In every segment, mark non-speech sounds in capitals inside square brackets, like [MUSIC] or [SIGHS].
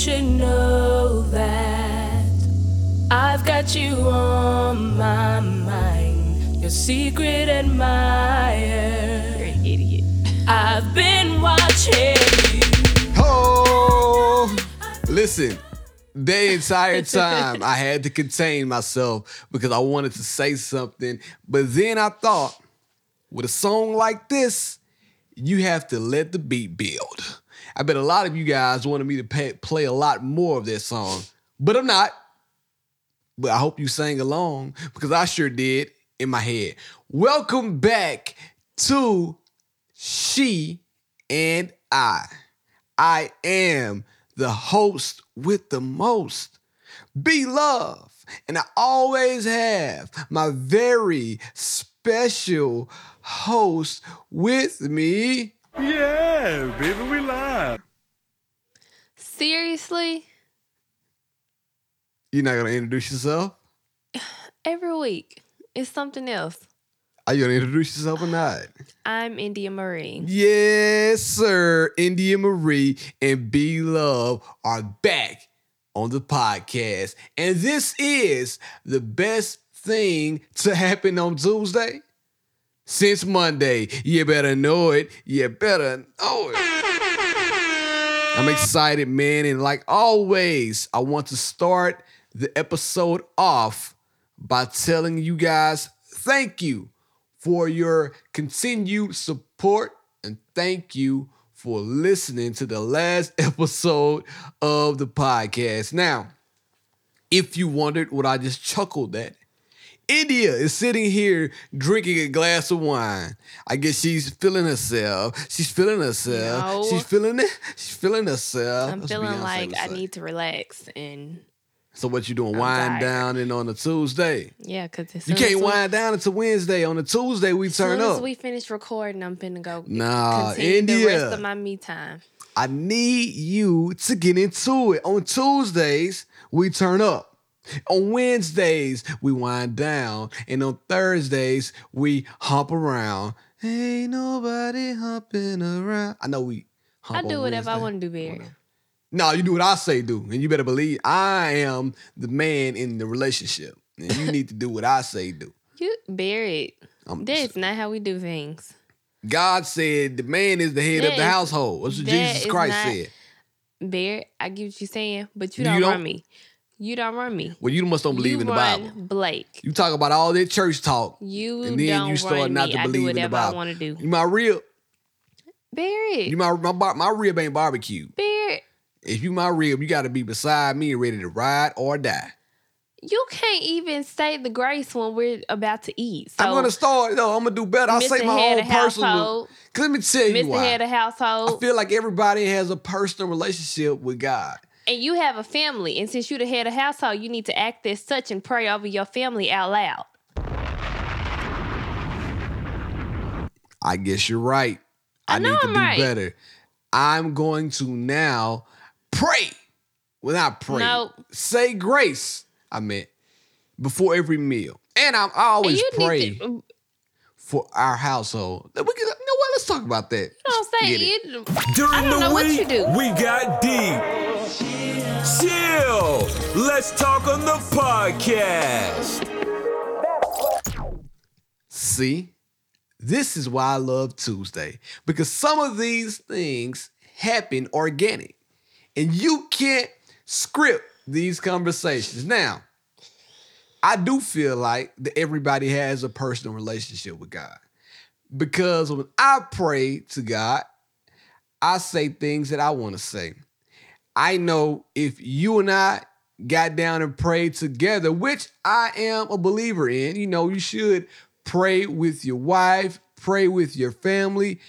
Should know that I've got you on my mind. Your secret admirer. You're an idiot. I've been watching you. Oh, listen. The entire time I had to contain myself because I wanted to say something, but then I thought, with a song like this, you have to let the beat build. I bet a lot of you guys wanted me to pay, play a lot more of that song, but I'm not. But I hope you sang along because I sure did in my head. Welcome back to She and I. I am the host with the most. Be love. And I always have my very special host with me. Yeah, baby, we live. Seriously? You're not gonna introduce yourself? [SIGHS] Every week. It's something else. Are you gonna introduce yourself or not? I'm India Marie. Yes, sir. India Marie and B Love are back on the podcast. And this is the best thing to happen on Tuesday since Monday. You better know it. You better know it. I'm excited, man. And like always, I want to start the episode off by telling you guys thank you for your continued support and thank you for listening to the last [LAUGHS] episode of the podcast. Now, if you wondered what I just chuckled at, India is sitting here drinking a glass of wine. I guess she's feeling herself. She's feeling herself. No. She's feeling it. She's feeling herself. I'm That's feeling like I need to relax and So what you doing? I'm Wind tired. down and on a Tuesday. yeah, because You can't we- wind down until Wednesday. On a Tuesday, we turn soon up. as we finish recording, I'm finna go Nah, continue the rest of my me time. I need you to get into it. On Tuesdays, we turn up. On Wednesdays, we wind down. And on Thursdays, we hump around. Ain't nobody humping around. I know we hump I do whatever I want to do, Barry. No, you do what I say do. And you better believe I am the man in the relationship. And you need to do what I say do. [LAUGHS] You Barry. I'm- That's not how we do things. God said the man is the head of the is- household. That's what Jesus Christ not- said. Barry, I get what you're saying, but you You don't, don't- run me. You don't run me. Well, you must don't believe you in the run Bible. Blake. You talk about all that church talk. You and then don't you start run not me. to I do believe in the whatever I want to do. You my real, Barry. you my my, bar- my rib ain't barbecue. Barry. If you my rib, you got to be beside me and ready to ride or die. You can't even say the grace when we're about to eat. So, I'm gonna start. No, I'm gonna do better. I'll Mr. say my Head own personal. Household, Cause let me tell you Mr. why. Head of household. I feel like everybody has a personal relationship with God. And you have a family. And since you're the head of household, you need to act as such and pray over your family out loud. I guess you're right. I, I know need to I'm do right. better. I'm going to now pray. Well, not pray. No. Say grace. I meant before every meal, and I'm, I always you pray to, mm. for our household. That We can, you know what? Let's talk about that. know what I'm saying? Get it. You- During I don't the know what week, you do. we got deep. Chill. Let's talk on the podcast. See, this is why I love Tuesday because some of these things happen organic, and you can't script these conversations. Now, I do feel like that everybody has a personal relationship with God because when I pray to God, I say things that I want to say. I know if you and I got down and prayed together, which I am a believer in, you know, you should pray with your wife, pray with your family.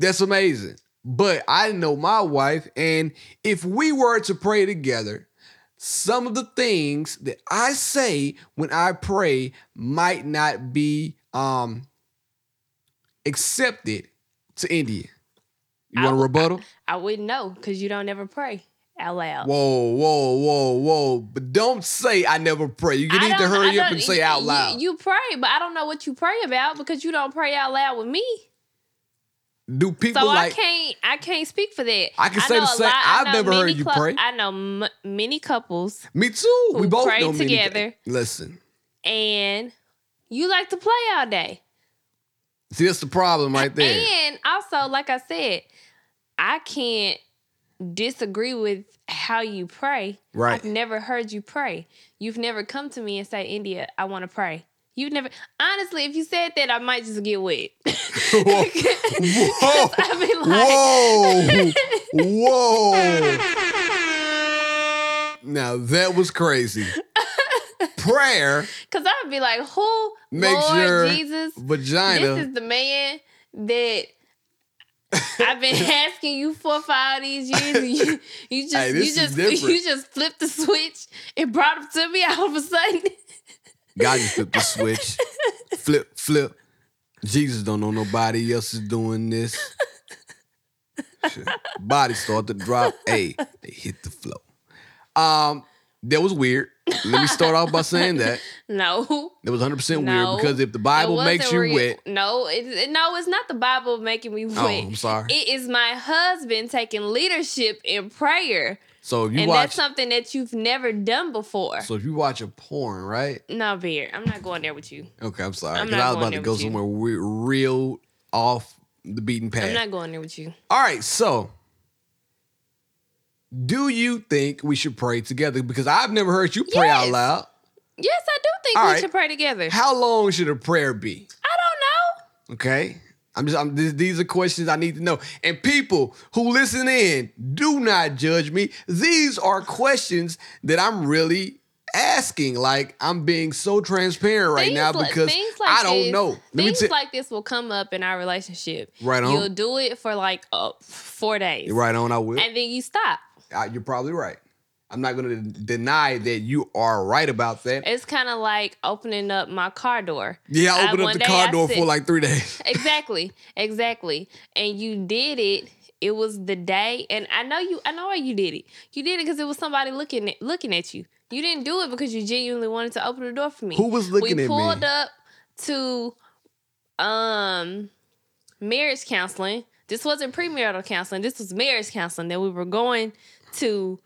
That's amazing. But I know my wife, and if we were to pray together, some of the things that I say when I pray might not be um accepted to India. You I want a rebuttal? I wouldn't know because you don't ever pray out loud. Whoa, whoa, whoa, whoa. But don't say I never pray. You I need to hurry up and say out loud. You, pray, but I don't know what you pray about because you don't pray out loud with me. Do people So like? I can't I can't speak for that. I can say the same- lot- I I've never heard you pray. I know m- many couples Me too. we both pray know many- together. Listen, and you like to play all day. see that's the problem right there. And also, like I said, I can't disagree with how you pray. Right. I've never heard you pray. You've never come to me and say, India, I want to pray. You've never honestly, if you said that, I might just get wet. [LAUGHS] Whoa. I be like, Whoa. Whoa. Now that was crazy. [LAUGHS] Prayer Cause I would be like, who makes Lord your Jesus? vagina. This is the man that [LAUGHS] I've been asking you for all these years. And you, you just Hey, you just [LAUGHS] different. you just flipped the switch and brought him to me all of a sudden. God just flipped the switch. flip, flip. Jesus don't know nobody else is doing this. Shit. Body start to drop. Hey, they hit the flow. Um, that was weird. Let me start off by saying that. [LAUGHS] no. That was 100% No, weird because if the Bible makes you real. wet, No, it, no, it's not the Bible making me oh, wet. Oh, I'm sorry. It is my husband taking leadership in prayer. so if you and watch, that's something that you've never done before. so if you watch a porn, right? no, Beard, I'm not going there with you. Okay, I'm sorry. I'm Because not I was going about to go you. somewhere re- real off the beaten path. I'm not going there with you. All right, so do you think we should pray together? Because I've never heard you pray out loud. Yes, I do think All we right. should pray together. How long should a prayer be? I don't know. Okay. I'm just I'm these, these are questions I need to know. And people who listen in, do not judge me. These are questions that I'm really asking. Like I'm being so transparent right Things now because like I don't this- know. Let Things tell- like this will come up in our relationship. Right on. You'll do it for like uh, four days, right on, I will. and then you stop. You're probably right. I'm not going to deny that you are right about that. It's kind of like opening up my car door. Yeah, I I- opened up the car I door said- for like three days. [LAUGHS] Exactly, exactly. And you did it. It was the day, and I know you. I know why you did it. You did it because it was somebody looking at looking at you. You didn't do it because you genuinely wanted to open the door for me. Who was looking we at me? We pulled up to um marriage counseling. This wasn't premarital counseling. This was marriage counseling that we were going to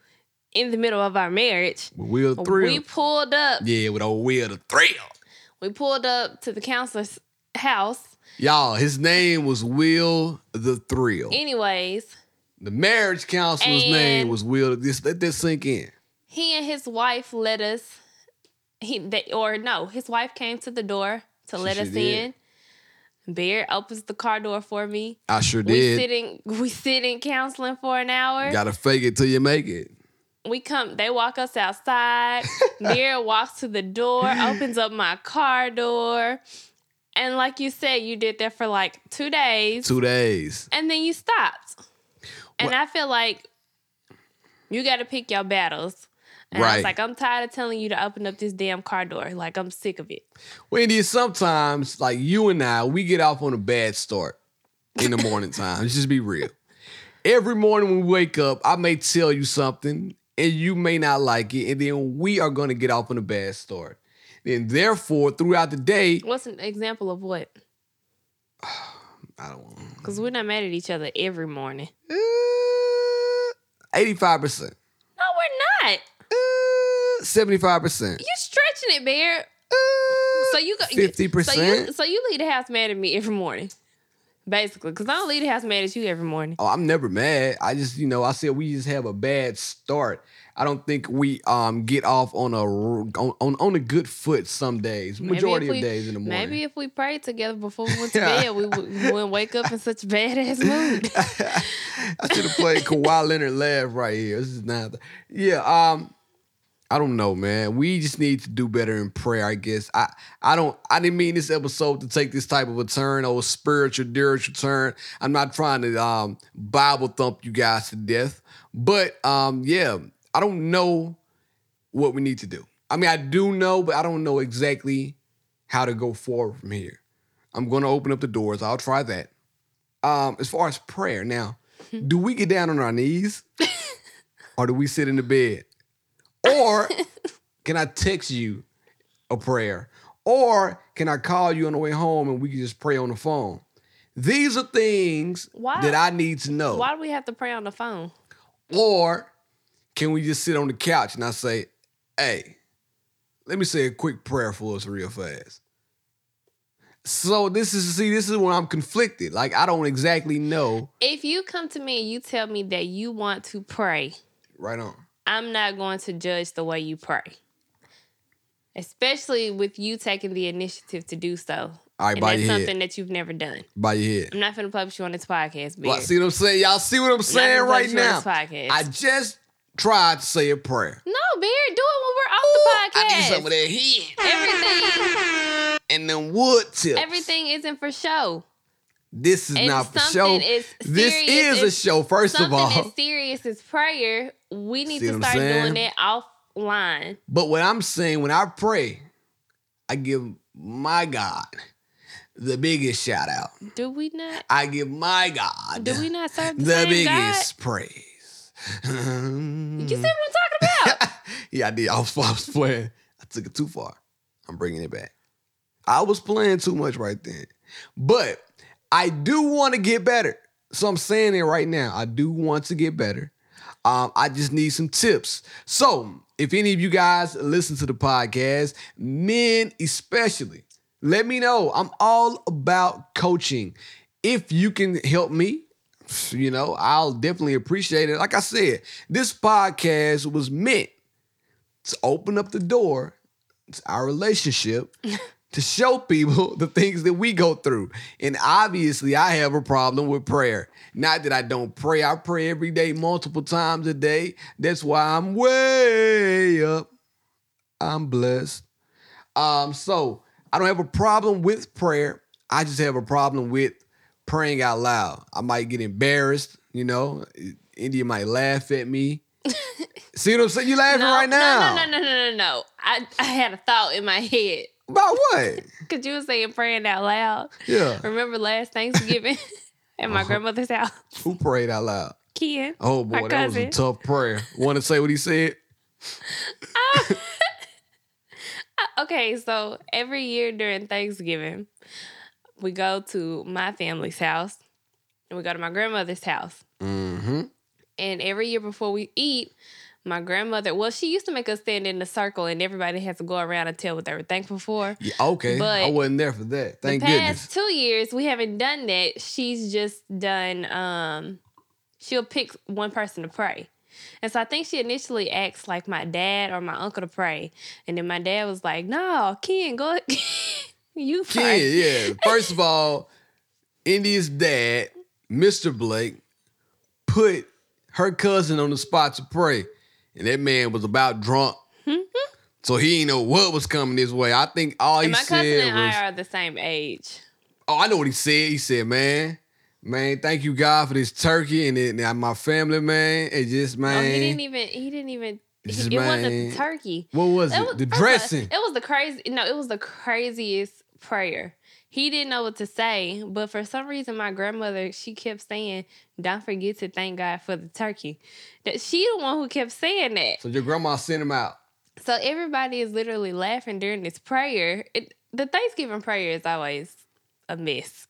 in the middle of our marriage. Of thrill. We pulled up. yeah, with old wheel of thrill. We pulled up to the counselor's house. Y'all, his name was Will the Thrill. Anyways, The marriage counselor's name was Will. This let this sink in. he and his wife let us he they, or no his wife came to the door to let She us did. in bear opens the car door for me I sure we did. sitting we sit in counseling for an hour Gotta fake it till you make it. we come they walk us outside [LAUGHS] bear walks to the door opens up my car door and like you said you did that for like two days Two days. and then you stopped. And What- I feel like you got to pick your battles. And I Right. was like, I'm tired of telling you to open up this damn car door. Like, I'm sick of it. Wendy, sometimes like you and I, we get off on a bad start in the morning [LAUGHS] time. Let's just be real. Every morning when we wake up, I may tell you something and you may not like it, and then we are gonna get off on a bad start. And therefore, throughout the day, What's an example of what? [SIGHS] I don't want Because [SIGHS] we're not mad at each other every morning. Eh, eighty-five percent, No, we're not. Seventy-five percent, You're stretching it, Bear. So you go fifty percent. so you leave the house mad at me every morning. Basically. Because I don't leave the house mad at you every morning. Oh, I'm never mad. I just, you know, I said we just have a bad start. I don't think we um get off on a on on, on a good foot some days. Majority if of days in the morning. Maybe if we prayed together before we went to bed, we, would- we wouldn't wake up in such a badass mood. [LAUGHS] I should have played Kawhi Leonard laugh right here. This is not. Yeah. Um. I don't know, man. We just need to do better in prayer. I guess. I. I don't. I didn't mean this episode to take this type of a turn or a spiritual, spiritual turn. I'm not trying to um Bible thump you guys to death, but um yeah, I don't know what we need to do. I mean, I do know, but I don't know exactly how to go forward from here. I'm going to open up the doors. I'll try that. Um, as far as prayer, now, do we get down on our knees [LAUGHS] or do we sit in the bed? Or [LAUGHS] can I text you a prayer? Or can I call you on the way home and we can just pray on the phone? These are things Why- that I need to know. Why do we have to pray on the phone? Or can we just sit on the couch and I say, hey, let me say a quick prayer for us real fast. So this is see, this is when I'm conflicted. Like I don't exactly know. If you come to me and you tell me that you want to pray, Right on. I'm not going to judge the way you pray. Especially with you taking the initiative to do so. All right, and that's something head. that you've never done. By your head. I'm not finna play with you on this podcast, Well, Beard. see what I'm saying? Y'all see what I'm saying gonna right put you on now? I just tried to say a prayer. No, Beard, do it when we're off the podcast. I need some of that heat Everything, and them wood tips. everything isn't for show. This is And not for show. is This is a show, first of all. as serious as prayer, we need See to start doing that offline. But what I'm saying, when I pray, I give my God the biggest shout out. Do we not? I give my God Do we not serve the, the biggest praise. God? You see what I'm talking about? [LAUGHS] yeah, I did. I was, I was playing. I took it too far. I'm bringing it back. I was playing too much right then. But I do want to get better. So I'm saying it right now. I do want to get better. Um, I just need some tips. So if any of you guys listen to the podcast, men especially, let me know. I'm all about coaching. If you can help me, you know, I'll definitely appreciate it. Like I said, this podcast was meant to open up the door to our relationship [LAUGHS] to show people [LAUGHS] the things that we go through. And obviously, I have a problem with prayer. Not that I don't pray, I pray every day, multiple times a day. That's why I'm way up. I'm blessed. Um, so I don't have a problem with prayer. I just have a problem with praying out loud. I might get embarrassed, you know. India might laugh at me. [LAUGHS] See what I'm saying? You laughing no, right now. No, no, no, no, no, no, no. I, I had a thought in my head About what? because you were saying praying out loud. Yeah. Remember last Thanksgiving [LAUGHS] at my uh-huh. grandmother's house? Who prayed out loud? Ken. Oh boy, that was a tough prayer. Want to say what he said? [LAUGHS] Uh, [LAUGHS] uh, okay, so every year during Thanksgiving, we go to my family's house and we go to my grandmother's house. Mm-hmm. And every year before we eat, my grandmother, well, she used to make us stand in a circle and everybody has to go around and tell what they were thankful for. Yeah, okay. But I wasn't there for that. Thank the past goodness. two years, we haven't done that. She's just done, um, she'll pick one person to pray. And so I think she initially asked like my dad or my uncle to pray. And then my dad was like, no, Ken, go, [LAUGHS] you pray. Ken, yeah. [LAUGHS] First of all, India's dad, Mr. Blake, put her cousin on the spot to pray. And that man was about drunk. Mm-hmm. so he didn't know what was coming his way. I think all he And my cousin and was, I are the same age. Oh, I know what he said. He said, man, man, thank you, God, for this turkey and, it, and my family, man. It just, man. Oh, he didn't even. He didn't even. He- just, it wasn't the turkey. what was It it? was- the first of all, dressing. It was the crazy. No, it was the craziest prayer. He didn't know what to say, but for some reason, my grandmother she kept saying, "Don't forget to thank God for the turkey." That she the one who kept saying that. So your grandma sent him out. So everybody is literally laughing during this prayer. It, the Thanksgiving prayer is always a mess.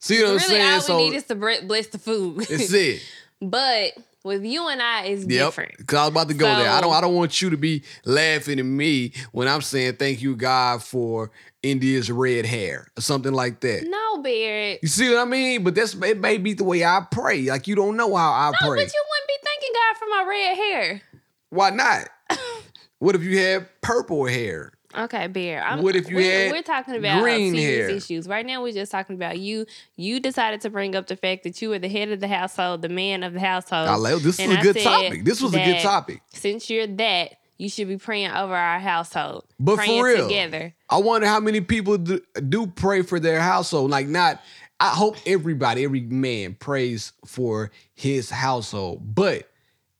See what I'm really, saying? all we So need is to bless the food. it's it. [LAUGHS] but with you and I, it's Yep. different. Because I was about to go there. I don't I don't want you to be laughing at me when I'm saying thank you, God, for India's red hair or something like that. No, Barrett. You see what I mean? But that's it may be the way I pray. Like you don't know how I No, pray. but you wouldn't be thanking God for my red hair. Why not? [LAUGHS] what if you had purple hair? Okay, Bear. I'm, What if you we're, had we're talking about green serious hair? issues. Right now, we're just talking about you. You decided to bring up the fact that you were the head of the household, the man of the household. I love this is a I good topic. This was a good topic. Since you're that, you should be praying over our household. But praying for real, together. I wonder how many people do, do pray for their household. Like, not. I hope everybody, every man, prays for his household, but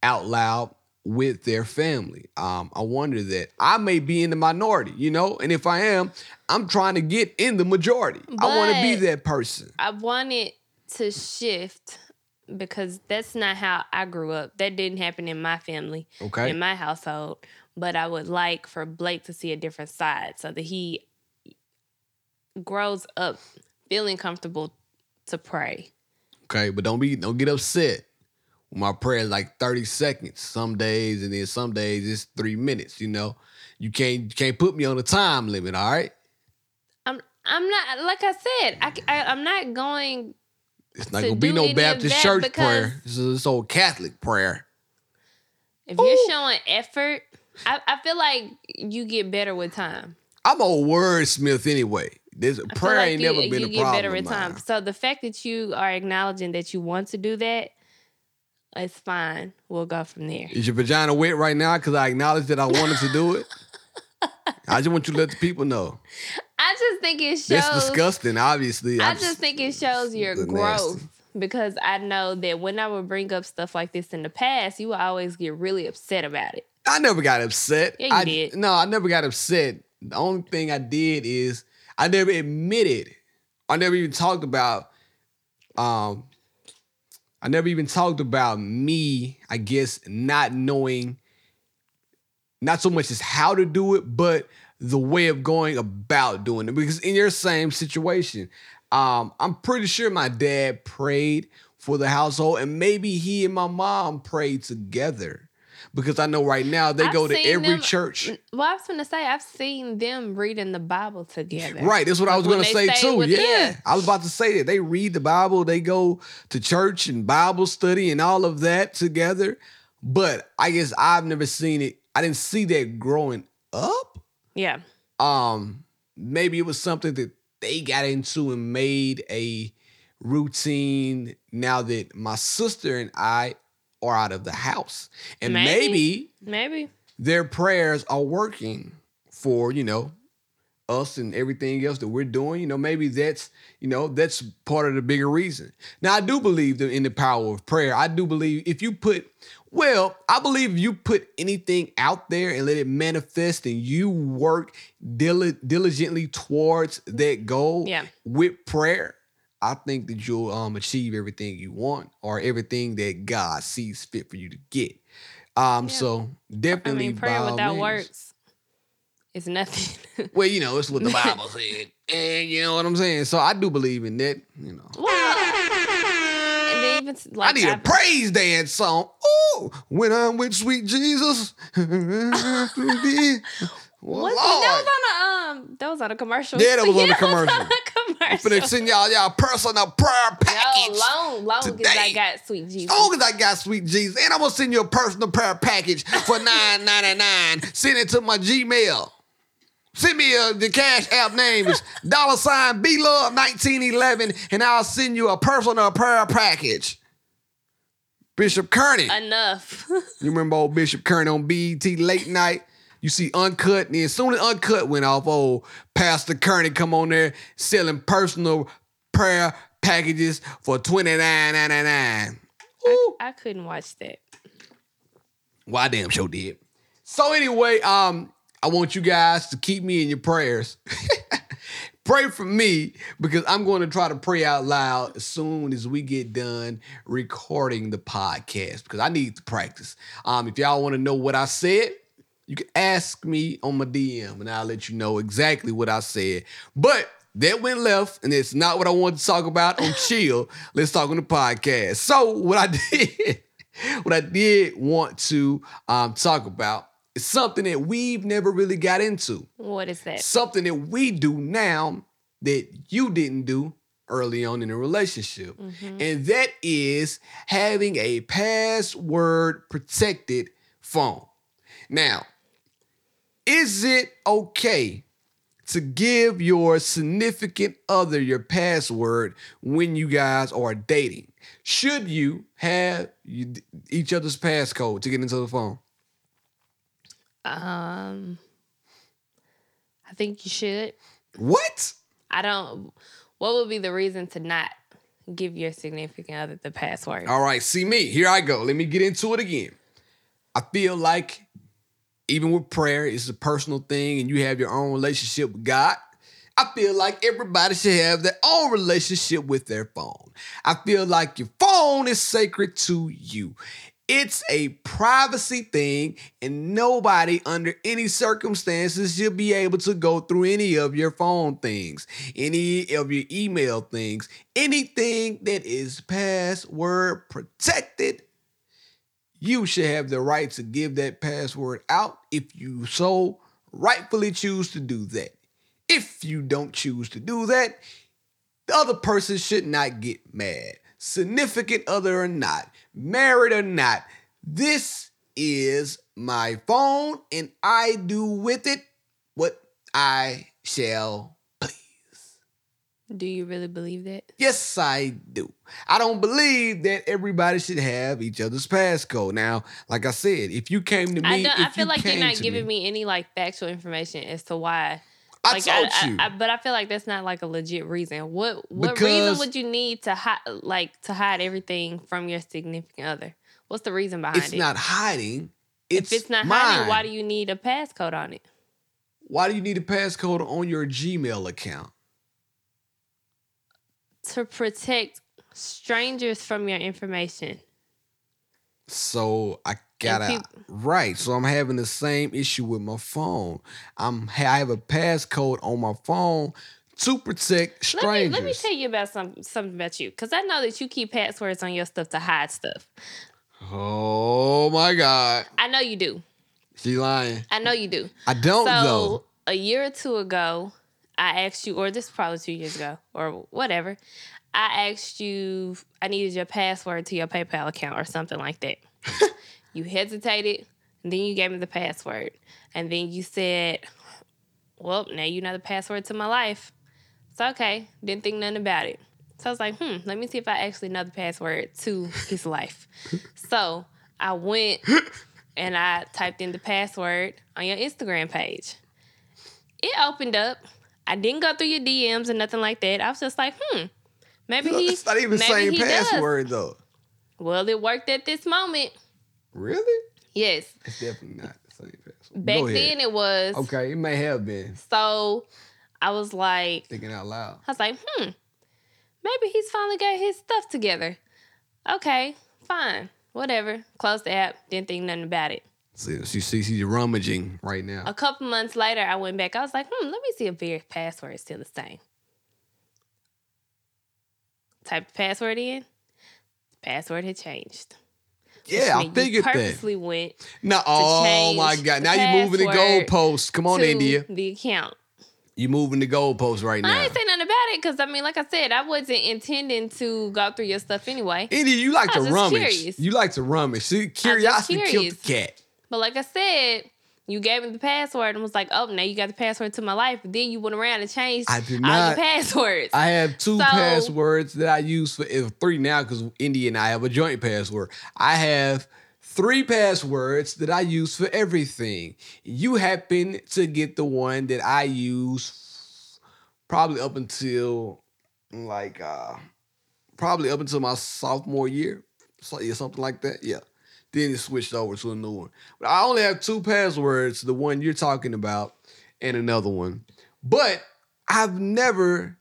out loud with their family. Um, I wonder that I may be in the minority, you know, and if I am, I'm trying to get in the majority. I want to be that person. I wanted to shift because that's not how I grew up. That didn't happen in my family, Okay. in my household. But I would like for Blake to see a different side so that he grows up feeling comfortable to pray. Okay, but don't be don't get upset. My prayer is like 30 seconds some days, and then some days it's three minutes, you know. You can't you can't put me on a time limit, all right? I'm I'm not like I said. I, I am not going. It's not To gonna be no Baptist church prayer. This is this old Catholic prayer. If you're showing effort, I, I feel like you get better with time. I'm a wordsmith anyway. This prayer like ain't you, never been you a get problem. better with time. So the fact that you are acknowledging that you want to do that, it's fine. We'll go from there. Is your vagina wet right now? Because I acknowledge that I wanted to do it. [LAUGHS] I just want you to let the people know. I just think it shows. That's disgusting, obviously. I I'm just think it shows your Nasty. growth because I know that when I would bring up stuff like this in the past, you would always get really upset about it. I never got upset. Yeah, you I, did. No, I never got upset. The only thing I did is I never admitted. I never even talked about. Um, I never even talked about me. I guess not knowing. Not so much as how to do it, but the way of going about doing it. Because in your same situation, um, I'm pretty sure my dad prayed for the household, and maybe he and my mom prayed together. Because I know right now they I've go to every them- church. Well, I was going to say, I've seen them reading the Bible together. Right, that's what I was gonna say too. Yeah, them. I was about to say that they read the Bible, they go to church and Bible study and all of that together. But I guess I've never seen it. I didn't see that growing up. Yeah. Um, maybe it was something that they got into and made a routine. Now that my sister and I are out of the house, and Maybe. maybe Maybe. their prayers are working for you know us and everything else that we're doing you know maybe that's you know that's part of the bigger reason now i do believe in the power of prayer i do believe if you put well i believe if you put anything out there and let it manifest and you work dili- diligently towards that goal Yeah. with prayer I think that you'll um achieve everything you want or everything that God sees fit for you to get. Um, so I definitely mean, prayer without means. works is nothing. [LAUGHS] Well, you know, it's what the Bible said, and you know what I'm saying. So I do believe in that. You know, well, and even like I need a I've- praise dance song. Ooh, when I'm with sweet Jesus. [LAUGHS] [LAUGHS] well, What's Lord. that was on a um that was on a commercial. Yeah, that was on a [LAUGHS] commercial. on a commercial. finna send y'all y'all personal prayer package. Yo, long, long as today. I got sweet Jesus. As long as I got sweet Jesus, and I'm gonna send you a personal prayer package for [LAUGHS] nine ninety nine. Send it to my Gmail. Send me a, the cash app name is [LAUGHS] dollar sign B Love 1911, and I'll send you a personal prayer package. Bishop Kearney. Enough. You remember old Bishop Kearney on BET late night? You see Uncut, and then as soon as Uncut went off, old Pastor Kearney come on there selling personal prayer packages for twenty nine ninety nine. I couldn't watch that. Well, I damn sure did. So anyway, um, I want you guys to keep me in your prayers. [LAUGHS] pray for me because I'm going to try to pray out loud as soon as we get done recording the podcast because I need to practice. Um, if y'all want to know what I said, you can ask me on my DM and I'll let you know exactly what I said. But that went left, and it's not what I wanted to talk about on [LAUGHS] Chill. Let's talk on the podcast. So what I [LAUGHS] did, what I did want to um, talk about is something that we've never really got into What is that? something that we do now that you didn't do early on in a relationship. And that is having a password protected phone. Now, is it okay to give your significant other your password when you guys are dating? Should you have you, each other's passcode to get into the phone? Um, I think you should. What? I don't. What would be the reason to not give your significant other the password? All right, see me. Here I go. Let me get into it again. I feel like even with prayer, it's a personal thing and you have your own relationship with God. I feel like everybody should have their own relationship with their phone. I feel like your phone is sacred to you. It's a privacy thing, and nobody under any circumstances should be able to go through any of your phone things, any of your email things, anything that is password protected. You should have the right to give that password out if you so rightfully choose to do that. If you don't choose to do that, the other person should not get mad. Significant other or not, married or not, this is my phone and I do with it what I shall. Do you really believe that? Yes, I do. I don't believe that everybody should have each other's passcode. Now, like I said, if you came to me, I don't. I feel like you're not giving me. any like factual information as to why. I like, told I, you. I, but I feel like that's not like a legit reason. What what Because- reason would you need to hide like to hide everything from your significant other? What's the reason behind it's it? It's not hiding. It's if it's not mine. hiding, why do you need a passcode on it? Why do you need a passcode on your Gmail account? To protect strangers from your information. So I gotta right. So I'm having the same issue with my phone. I'm I have a passcode on my phone to protect Let strangers. me let me tell you about some something about you because I know that you keep passwords on your stuff to hide stuff. oh my god, I know you do. she lying. I know you do. I don't so though. a year or two ago, I asked you, or this is probably two years ago, or whatever. I asked you, I needed your password to your PayPal account or something like that. [LAUGHS] you hesitated, and then you gave me the password, and then you said, "Well, now you know the password to my life." It's okay. Didn't think nothing about it. So I was like, hmm, let me see if I actually know the password to his [LAUGHS] life. so I went [LAUGHS] and I typed in the password on your Instagram page. It opened up. I didn't go through your DMs or nothing like that. I was just like, hmm, maybe he. it's not even same he does. password though. Well, it worked at this moment. Really? Yes. It's definitely not the same password. Back then it was. Okay, it may have been So I was like, thinking out loud. I was like, hmm, maybe he's finally got his stuff together. Okay, fine, whatever. Close the app. Didn't think nothing about it. She see she's rummaging right now. A couple months later, I went back. I was like, hmm, let me see if Bear's password is still the same. Type the password in. Password had changed. yeah, I meant you figured that. purposely went No, oh my god! Now you're moving the goalposts. Come on, India. the account. You're moving the goalposts right now. I ain't say nothing about it because I mean, like I said, I wasn't intending to go through your stuff anyway. India, you like to rummage. curious. You like to rummage. See, curiosity killed the cat. But like I said, you gave me the password and was like, "Oh, now you got the password to my life." But then you went around and changed I did all not. your passwords. I have two So- passwords that I use for uh, three now because India and I have a joint password. I have three passwords that I use for everything. You happen to get the one that I use probably up until like uh probably up until my sophomore year. So yeah, something like that. Yeah. Then it switched over to a new one. But I only have two passwords, the one you're talking about and another one. But I've never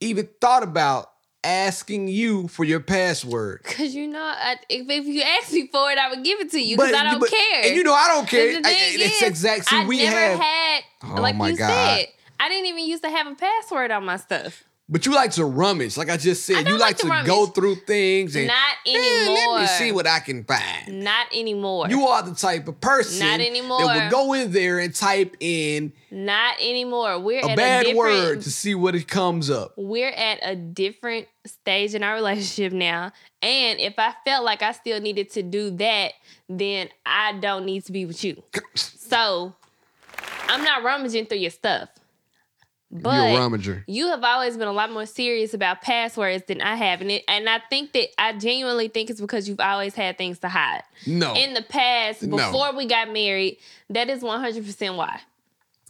even thought about asking you for your password. Cause you know, I, if, if you ask me for it, I would give it to you. Cause I don't but- care. And you know I don't care. I- it's is, exact. I we never have, had, Oh like my you God. said, I didn't even used to have a password on my stuff. But you like to rummage. Like I just said, don't you like, like to go through things and Not "Eh, let me see what I can find. Not anymore. You are the type of person Not anymore. that would go in there and type in Not anymore. We're a at bad a word to see what it comes up. We're at a different stage in our relationship now. And if I felt like I still needed to do that, then I don't need to be with you. So I'm not rummaging through your stuff. But You're a rummager. you have always been a lot more serious about passwords than I have. And, it, and I think that I genuinely think it's because you've always had things to hide. No, In the past, No. before we got married, that is 100% why.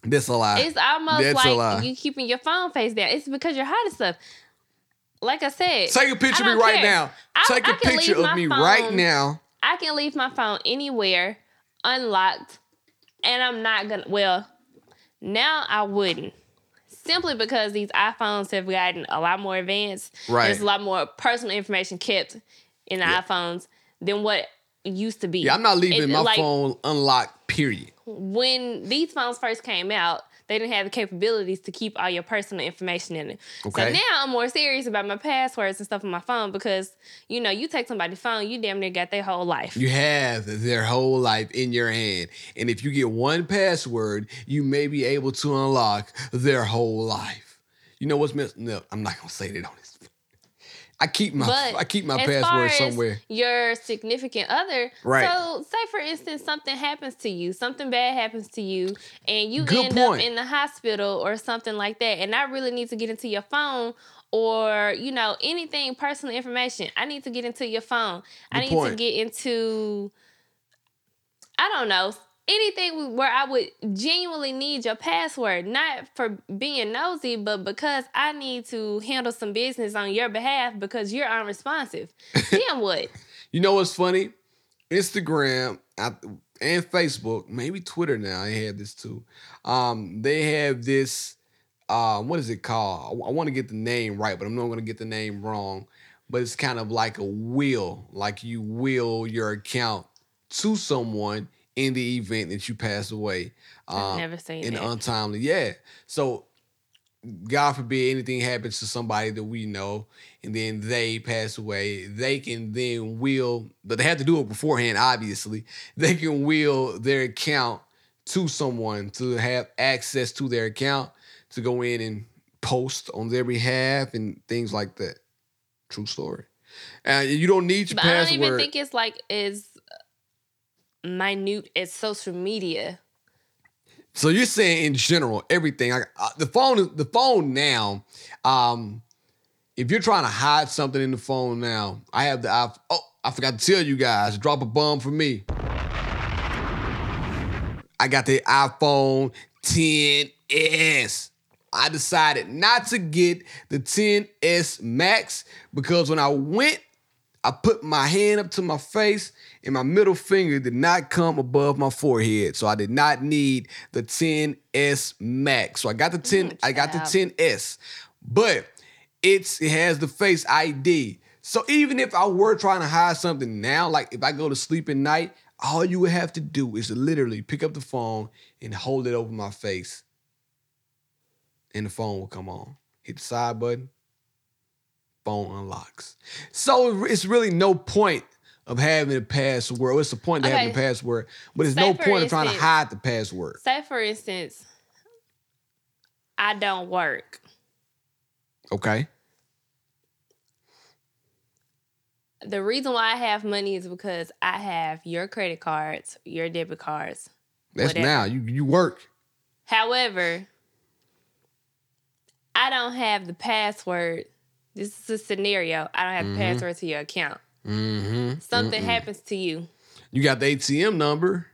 that's a lie. It's almost That's like you keeping your phone face down. It's because you're hiding stuff. Like I said, Take a picture of me right care. now. I- Take a I picture of me phone- right now. I can leave my phone anywhere, unlocked, and I'm not gonna. Well, now I wouldn't. Simply because these iPhones have gotten a lot more advanced. Right. There's a lot more personal information kept in the Yeah. iPhones than what used to be. Yeah, I'm not leaving It- my like, phone unlocked. Period. when these phones first came out, they didn't have the capabilities to keep all your personal information in it. Okay. So now I'm more serious about my passwords and stuff on my phone because you know you take somebody's phone, you damn near got their whole life. You have their whole life in your hand. And if you get one password, you may be able to unlock their whole life. You know what's missing? No, I'm not gonna say that on this. I keep my But I keep my password as somewhere. Your significant other. Right. So say for instance something happens to you, something bad happens to you, and you Good end point. up in the hospital or something like that, and I really need to get into your phone. Or you know anything personal information, I need to get into your phone. I Good need to get into, I don't know, anything where I would genuinely need your password, not for being nosy, but because I need to handle some business on your behalf because you're unresponsive. [LAUGHS] Then what? You know what's funny? Instagram I- and Facebook, maybe Twitter now. They have this too. Um, they have this. Um, what is it called? I, want to get the name right, but I'm not going to get the name wrong. But it's kind of like a will, like you will your account to someone in the event that you pass away. I've Um, never seen in that. untimely. Yeah. So God forbid anything happens to somebody that we know and then they pass away, they can then will, but they have to do it beforehand, obviously. They can will their account to someone to have access to their account to go in and post on their behalf and things like that. True story. And you don't need your but I don't even think it's like as minute as social media. So you're saying in general, everything. The phone, the phone now. Um, if you're trying to hide something in the phone now, I have the. I, oh, I forgot to tell you guys. Drop a bomb for me. I got the iPhone 10s. I decided not to get the 10s Max because when I went, I put my hand up to my face and my middle finger did not come above my forehead. So I did not need the 10s Max. So I got the 10, mm, I got the 10s. But it's it has the face ID. So even if I were trying to hide something now, like if I go to sleep at night, all you would have to do is literally pick up the phone and hold it over my face. And the phone will come on. Hit the side button. Phone unlocks. So it's really no point of having a password. What's the point of having a password? But there's Say no point of trying to hide the password. Say for instance, I don't work. Okay. The reason why I have money is because I have your credit cards, your debit cards. That's Whatever. now. You you work. However, I don't have the password. This is a scenario. I don't have the mm-hmm. password to your account. Mm-hmm. Something happens to you. You got the ATM number.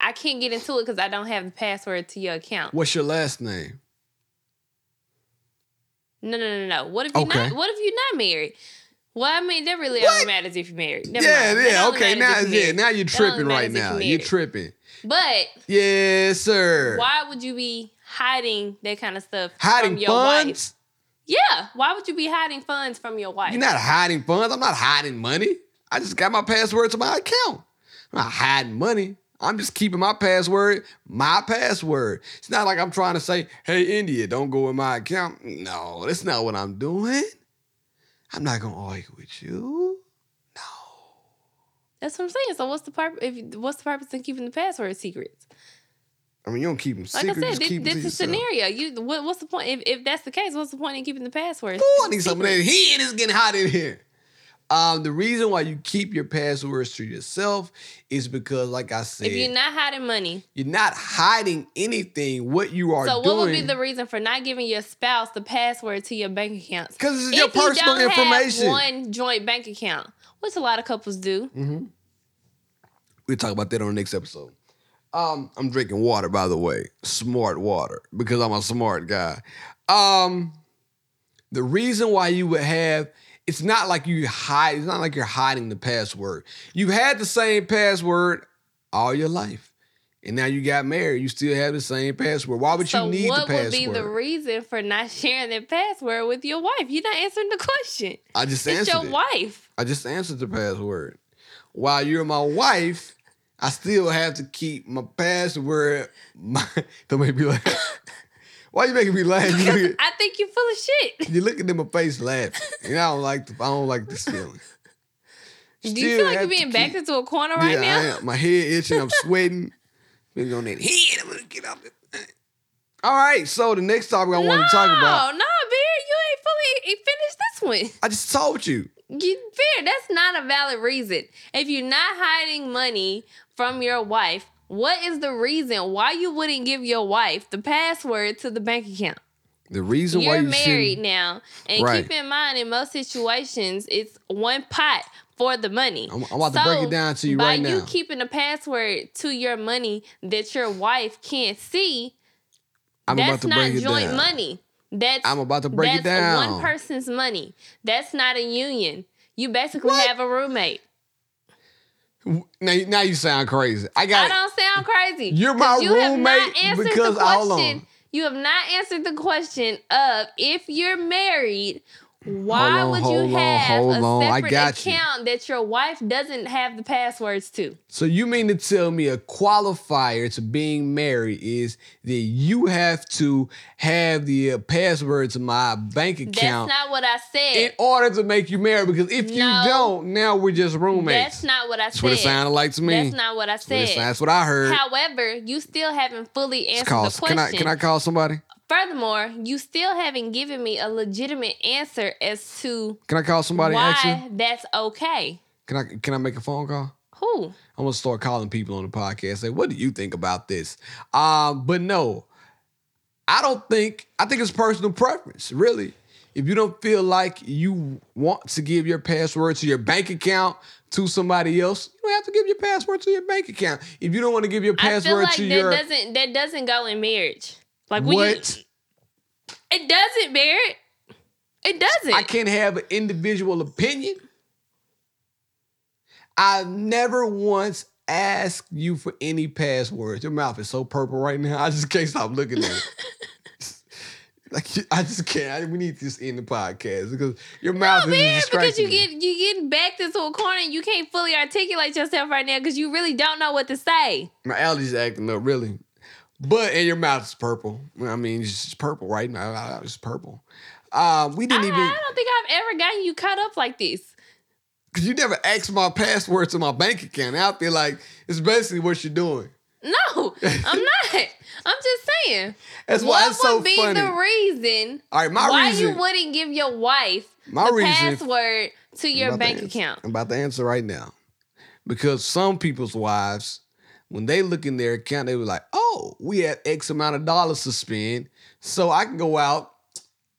I can't get into it because I don't have the password to your account. What's your last name? No, no, no, no. What if you're Okay. not? What if you're not married? Well, I mean, that really What? only matters if you're married. Never yeah, mind. Yeah, okay. Now, yeah, now you're tripping right now. you're You're tripping. But Yes, sir. why would you be hiding that kind of stuff Hiding from your funds? wife? Yeah. Why would you be hiding funds from your wife? You're not hiding funds. I'm not hiding money. I just got my password to my account. I'm not hiding money. I'm just keeping my password my password. It's not like I'm trying to say, hey, India, don't go in my account. No, that's not what I'm doing. I'm not going to argue with you. No. That's what I'm saying. So what's the purpose? If what's the purpose in keeping the password secrets? I mean, you don't keep them Like. I said, this, keep 'em to this is a scenario. You what, what's the point? If, if that's the case, what's the point in keeping the password? Ooh, I need some of that heat. It's getting hot in here. Um, the reason why you keep your passwords to yourself is because, like I said, If you're not hiding money, you're not hiding anything. What you are so what doing, would be the reason for not giving your spouse the password to your bank accounts? because it's your if you personal don't information. have one joint bank account, which a lot of couples do. We'll talk about that on the next episode. Um, I'm drinking water, by the way, smart water, because I'm a smart guy. Um, the reason why you would have it's not like you hide, it's not like you're hiding the password. You've had the same password all your life. And now you got married, you still have the same password. Why would So you need what would password? be the reason for not sharing that password with your wife? You're not answering the question. I just It's answered your it. wife. I just answered the password. while you're my wife, I still have to keep my password. My, [LAUGHS] don't make me laugh. [LAUGHS] Why you making me laugh? I think you're full of shit. You're [LAUGHS] looking in my face laughing. And I don't like the, I don't like this feeling. Do you feel like you're being backed into a corner right yeah, now? I am. My head itching. I'm sweating. Been on that head. I'm gonna get off. All right. So the next topic I no, want to talk about. no, no, Bear, you ain't fully finished this one. I just told you. You, Bear, that's not a valid reason. If you're not hiding money from your wife, what is the reason why you wouldn't give your wife the password to the bank account? The reason why You're married now, and Right. keep in mind, in most situations, it's one pot for the money. I'm- I'm about to break it down to you right now. by you keeping a password to your money that your wife can't see, I'm about that's to not break it joint down. money. That's I'm about to break it that's down. one person's money. That's not a union. You basically have a roommate. Now, now you sound crazy. I got I don't sound crazy. You're my you have not roommate because- the hold on. You have not answered the question of if you're married, why would you have a separate got you. account that your wife doesn't have the passwords to? So you mean to tell me a qualifier to being married is that you have to have the uh, password to my bank account That's not what I said. in order to make you married? Because if you don't, now we're just roommates. That's not what I That's said. what it sounded like to me. That's not what I That's what said. That's what I heard. However, you still haven't fully answered the question. can I can I call somebody? Furthermore, you still haven't given me a legitimate answer as to Can I call somebody? Why that's okay. can I can I make a phone call? Who? I'm gonna start calling people on the podcast. Say, what do you think about this? Um, but no, I don't think. I think it's personal preference. Really, if you don't feel like you want to give your password to your bank account to somebody else, you don't have to give your password to your bank account. If you don't want to give your I feel password like to that your doesn't that doesn't go in marriage. Like when what, you it doesn't, Barrett. It doesn't. I can't have an individual opinion. I never once asked you for any passwords. Your mouth is so purple right now. I just can't stop looking at it. [LAUGHS] like I just can't. I- we need to just end the podcast because your mouth No, is because you get you getting backed into a corner and you can't fully articulate yourself right now because you really don't know what to say. My allergies acting up, really. But and your mouth is purple. I mean, it's purple right. It's purple. Uh, we I, didn't even I don't think I've ever gotten you caught up like this. because you never asked my password to my bank account. I feel like it's basically what you're doing. No, I'm not. I'm just saying. That's why what so would be funny. the reason All right, my why reason. you wouldn't give your wife My the reason- password to your bank account? I'm about to answer right now. Because some people's wives, when they look in their account, they were like, oh, we had X amount of dollars to spend. So I can go out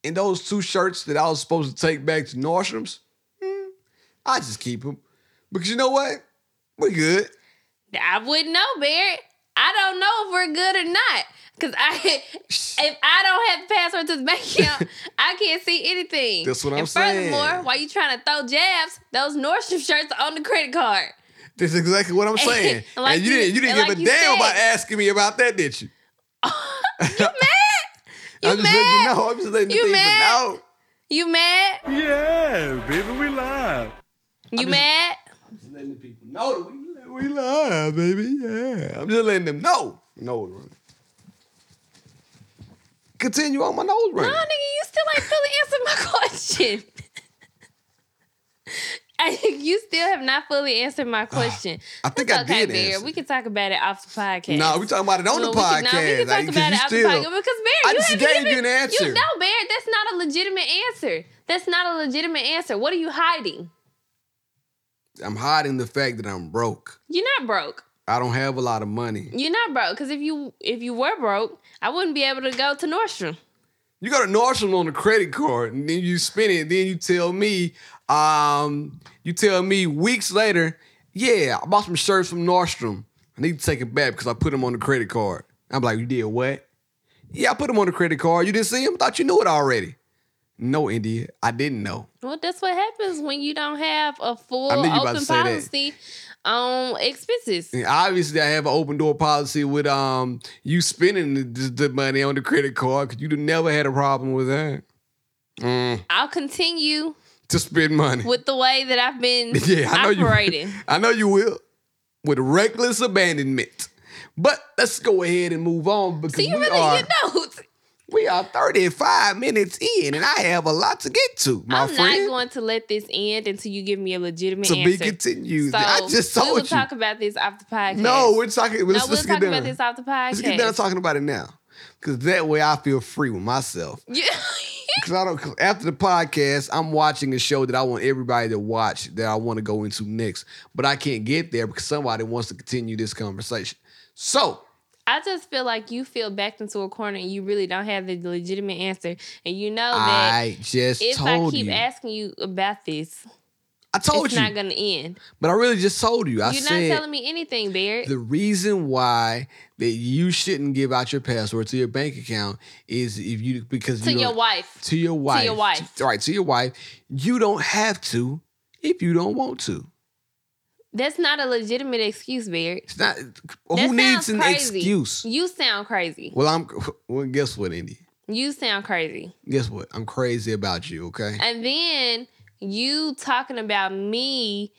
and those two shirts that I was supposed to take back to Nordstrom's, hmm, I just keep them. Because you know what? We're good. I wouldn't know, Barrett. I don't know if we're good or not. Cause I, [LAUGHS] if I don't have the password to the bank account, [LAUGHS] I can't see anything. That's what I'm and saying. Furthermore, while you trying to throw jabs, those Nordstrom shirts are on the credit card. That's exactly what I'm [LAUGHS] saying. Like and you, you- didn't you didn't and give like a you damn said. about asking me about that, did you? [LAUGHS] [LAUGHS] You mad? You I'm just letting mad? you know. I'm just letting You mad? know. You mad? Yeah, baby, we live. You mad? Just I'm just letting the people know that we, we live, baby. Yeah. I'm just letting them know. Nose running. Continue on my nose No, running. nigga, you still ain't fully answered my question. I [LAUGHS] think you still have not fully answered my ah, question. I think It's I okay, did Bear. We can talk about it off the podcast. No, we talking about it on No, the we podcast. can- no, we can talk Like, about it off still, the podcast because Bear, I you just haven't gave given, you an answer. You, no, Bear, that's not a legitimate answer. That's not a legitimate answer. What are you hiding? I'm hiding the fact that I'm broke. You're not broke. I don't have a lot of money. You're not broke. Because if you if you were broke, I wouldn't be able to go to Nordstrom. You got a Nordstrom on the credit card, and then you spend it, and then you tell me, um, you tell me weeks later, yeah, I bought some shirts from Nordstrom. I need to take it back because I put them on the credit card. I'm like, you did what? Yeah, I put them on the credit card. You didn't see them? Thought you knew it already. No, India, I didn't know. Well, that's what happens when you don't have a full I knew you about open policy on expenses. And obviously, I have an open door policy with um you spending the, the money on the credit card because you never had a problem with that. Mm. I'll continue to spend money. with the way that I've been [LAUGHS] yeah, I know operating. you. [LAUGHS] I know you will. With reckless abandonment. But let's go ahead and move on because So you we really are get notes. We are 35 minutes in, and I have a lot to get to, my I'm friend. not going to let this end until you give me a legitimate to be continued. So I just told we will you. talk about this off the podcast. no, we're talking. no, Let's, we'll let's talk get about this off the podcast. Let's get done talking about it now, because that way I feel free with myself. [LAUGHS] Yeah. Because I don't. Cause after the podcast, I'm watching a show that I want everybody to watch that I want to go into next, but I can't get there because somebody wants to continue this conversation. So I just feel like you feel backed into a corner and you really don't have the legitimate answer. And you know that I just if I keep you. asking you about this, I told it's you, it's not gonna end. but I really just told you. I You're said not telling me anything, Barrett. the reason why that you shouldn't give out your password to your bank account is if you because to you your wife. to your wife. To your wife. Right, to your wife. You don't have to if you don't want to. That's not a legitimate excuse, Barrett. It's not That who needs an crazy. excuse? You sound crazy. Well, I'm well, guess what, Indy? You sound crazy. Guess what? I'm crazy about you, okay? And then you talking about me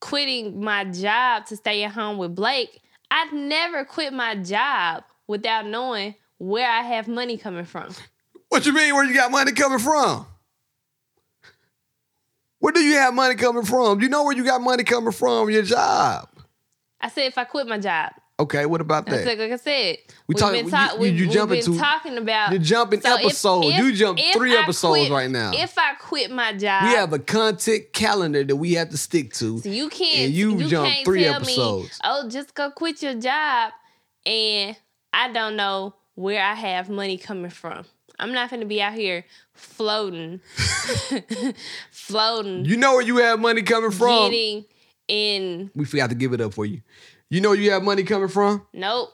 quitting my job to stay at home with Blake. I'd never quit my job without knowing where I have money coming from. What you mean where you got money coming from? Where do you have money coming from? You know where you got money coming from? Your job. I said if I quit my job. Okay, what about that? like, like I said, We talk- been, you- ta- you- you we've jumping been to- talking about. You're jumping So episodes. if- you jumped if three I episodes quit- right now. If I quit my job, we have a content calendar that we have to stick to. So you can't. And you you jumped can't three tell episodes. Me, oh, just go quit your job, and I don't know where I have money coming from. I'm not gonna be out here floating, [LAUGHS] floating, You know where you have money coming from? getting in. We forgot to give it up for you. You know where you have money coming from? Nope.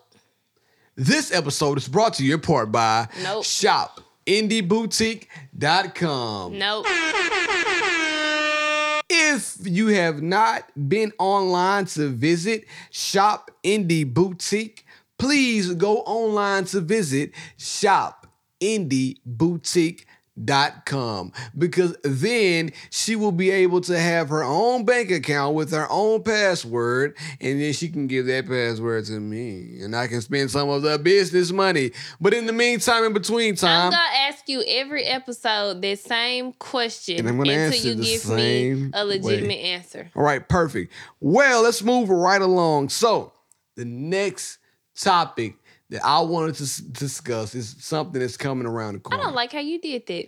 This episode is brought to you in part by Nope. shopindieboutique.com. Nope. If you have not been online to visit Shop Indie Boutique, please go online to visit shopindieboutique.com because then she will be able to have her own bank account with her own password and then she can give that password to me and I can spend some of the business money. But in the meantime, in between time, I'm gonna ask you every episode that same question And I'm gonna until answer you the give same me a legitimate way. answer. All right, perfect. Well, let's move right along. So, the next topic that I wanted to s- discuss is something that's coming around the corner. I corner. don't like how you did that.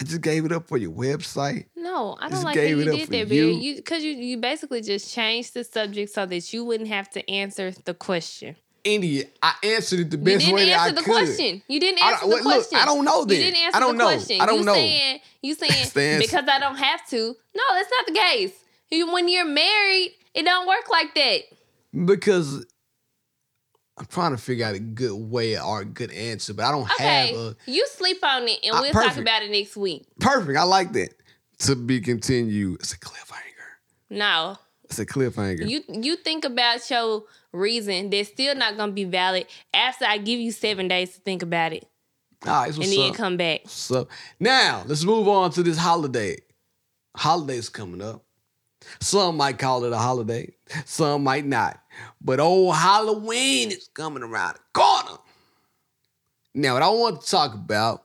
I just gave it up for your website. No, I don't Just like how gave you it up did for that, you. You because you you basically just changed the subject so that you wouldn't have to answer the question. India, I answered it the You best didn't way that I answer the could. question. You didn't I answer don't- the look, question. I don't know then. You didn't answer I don't the know. question. I don't you know. Saying, you That's [LAUGHS] the saying answer. because I don't have to. No, that's not the case. You, when you're married, it don't work like that. Because I'm trying to figure out a good way or a good answer, but I don't Okay, have a you sleep on it, and Uh, we'll talk about it next week. perfect. I like that. To be continued. It's a cliffhanger. No, It's a cliffhanger. you you think about your reason that's still not gonna be valid after I give you seven days to think about it, All right, so and then come back. So now let's move on to this holiday. Holiday's coming up. Some might call it a holiday, some might not. But old Halloween is coming around the corner. Now, what I want to talk about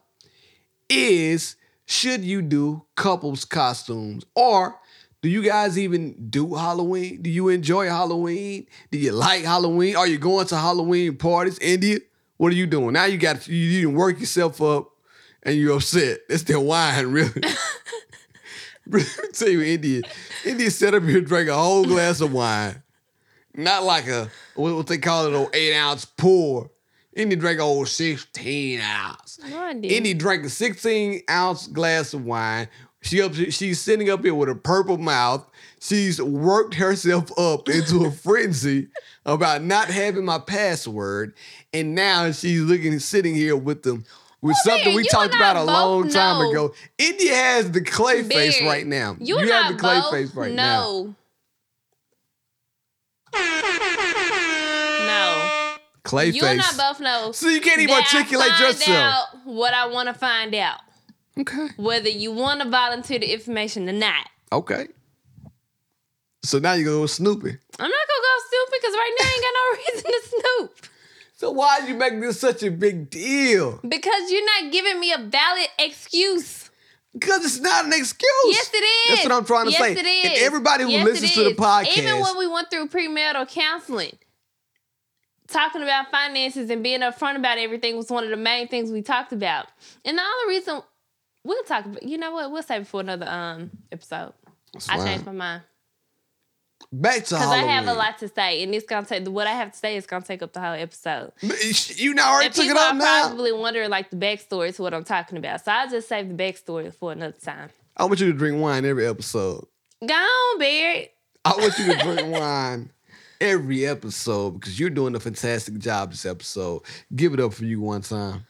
is should you do couples costumes or do you guys even do Halloween? Do you enjoy Halloween? Do you like Halloween? Are you going to Halloween parties? India, what are you doing? Now you got you, you didn't work yourself up and you're upset. That's their wine, really. [LAUGHS] [LAUGHS] Let me tell you, India. India set up here and drank a whole glass of wine. Not like a what they call it, an eight ounce pour. India drank a whole 16 ounce. Didn't. Indy drank a 16 ounce glass of wine. She up, she's sitting up here with a purple mouth. She's worked herself up into a frenzy [LAUGHS] about not having my password, and now she's looking, sitting here with them with Well, something man, we talked about a long time know- ago. India has the clay face right now. You, You, have the clay face right now. No. Clay You and I both know. So you can't even that I articulate find yourself. out what I want to find out. Okay. whether you want to volunteer the information or not. Okay. So now you go with Snoopy. I'm not gonna go stupid because right now I ain't got no [LAUGHS] reason to snoop. So why did you make this such a big deal? Because you're not giving me a valid excuse. Because it's not an excuse. Yes, it is. That's what I'm trying to yes, say. It is. And everybody who Yes, listens to the podcast, even when we went through premarital counseling, talking about finances and being upfront about everything was one of the main things we talked about. And the only reason we'll talk about, you know what, we'll save it for another um episode. That's I fine. changed my mind back to because I have a lot to say, and it's gonna take what I have to say is gonna take up the whole episode. You now already And took it up are now. probably wondering like the backstory to what I'm talking about, so I'll just save the backstory for another time. I want you to drink wine every episode. Go on, Barry. I want you to [LAUGHS] drink wine every episode because you're doing a fantastic job this episode. Give it up for you one time.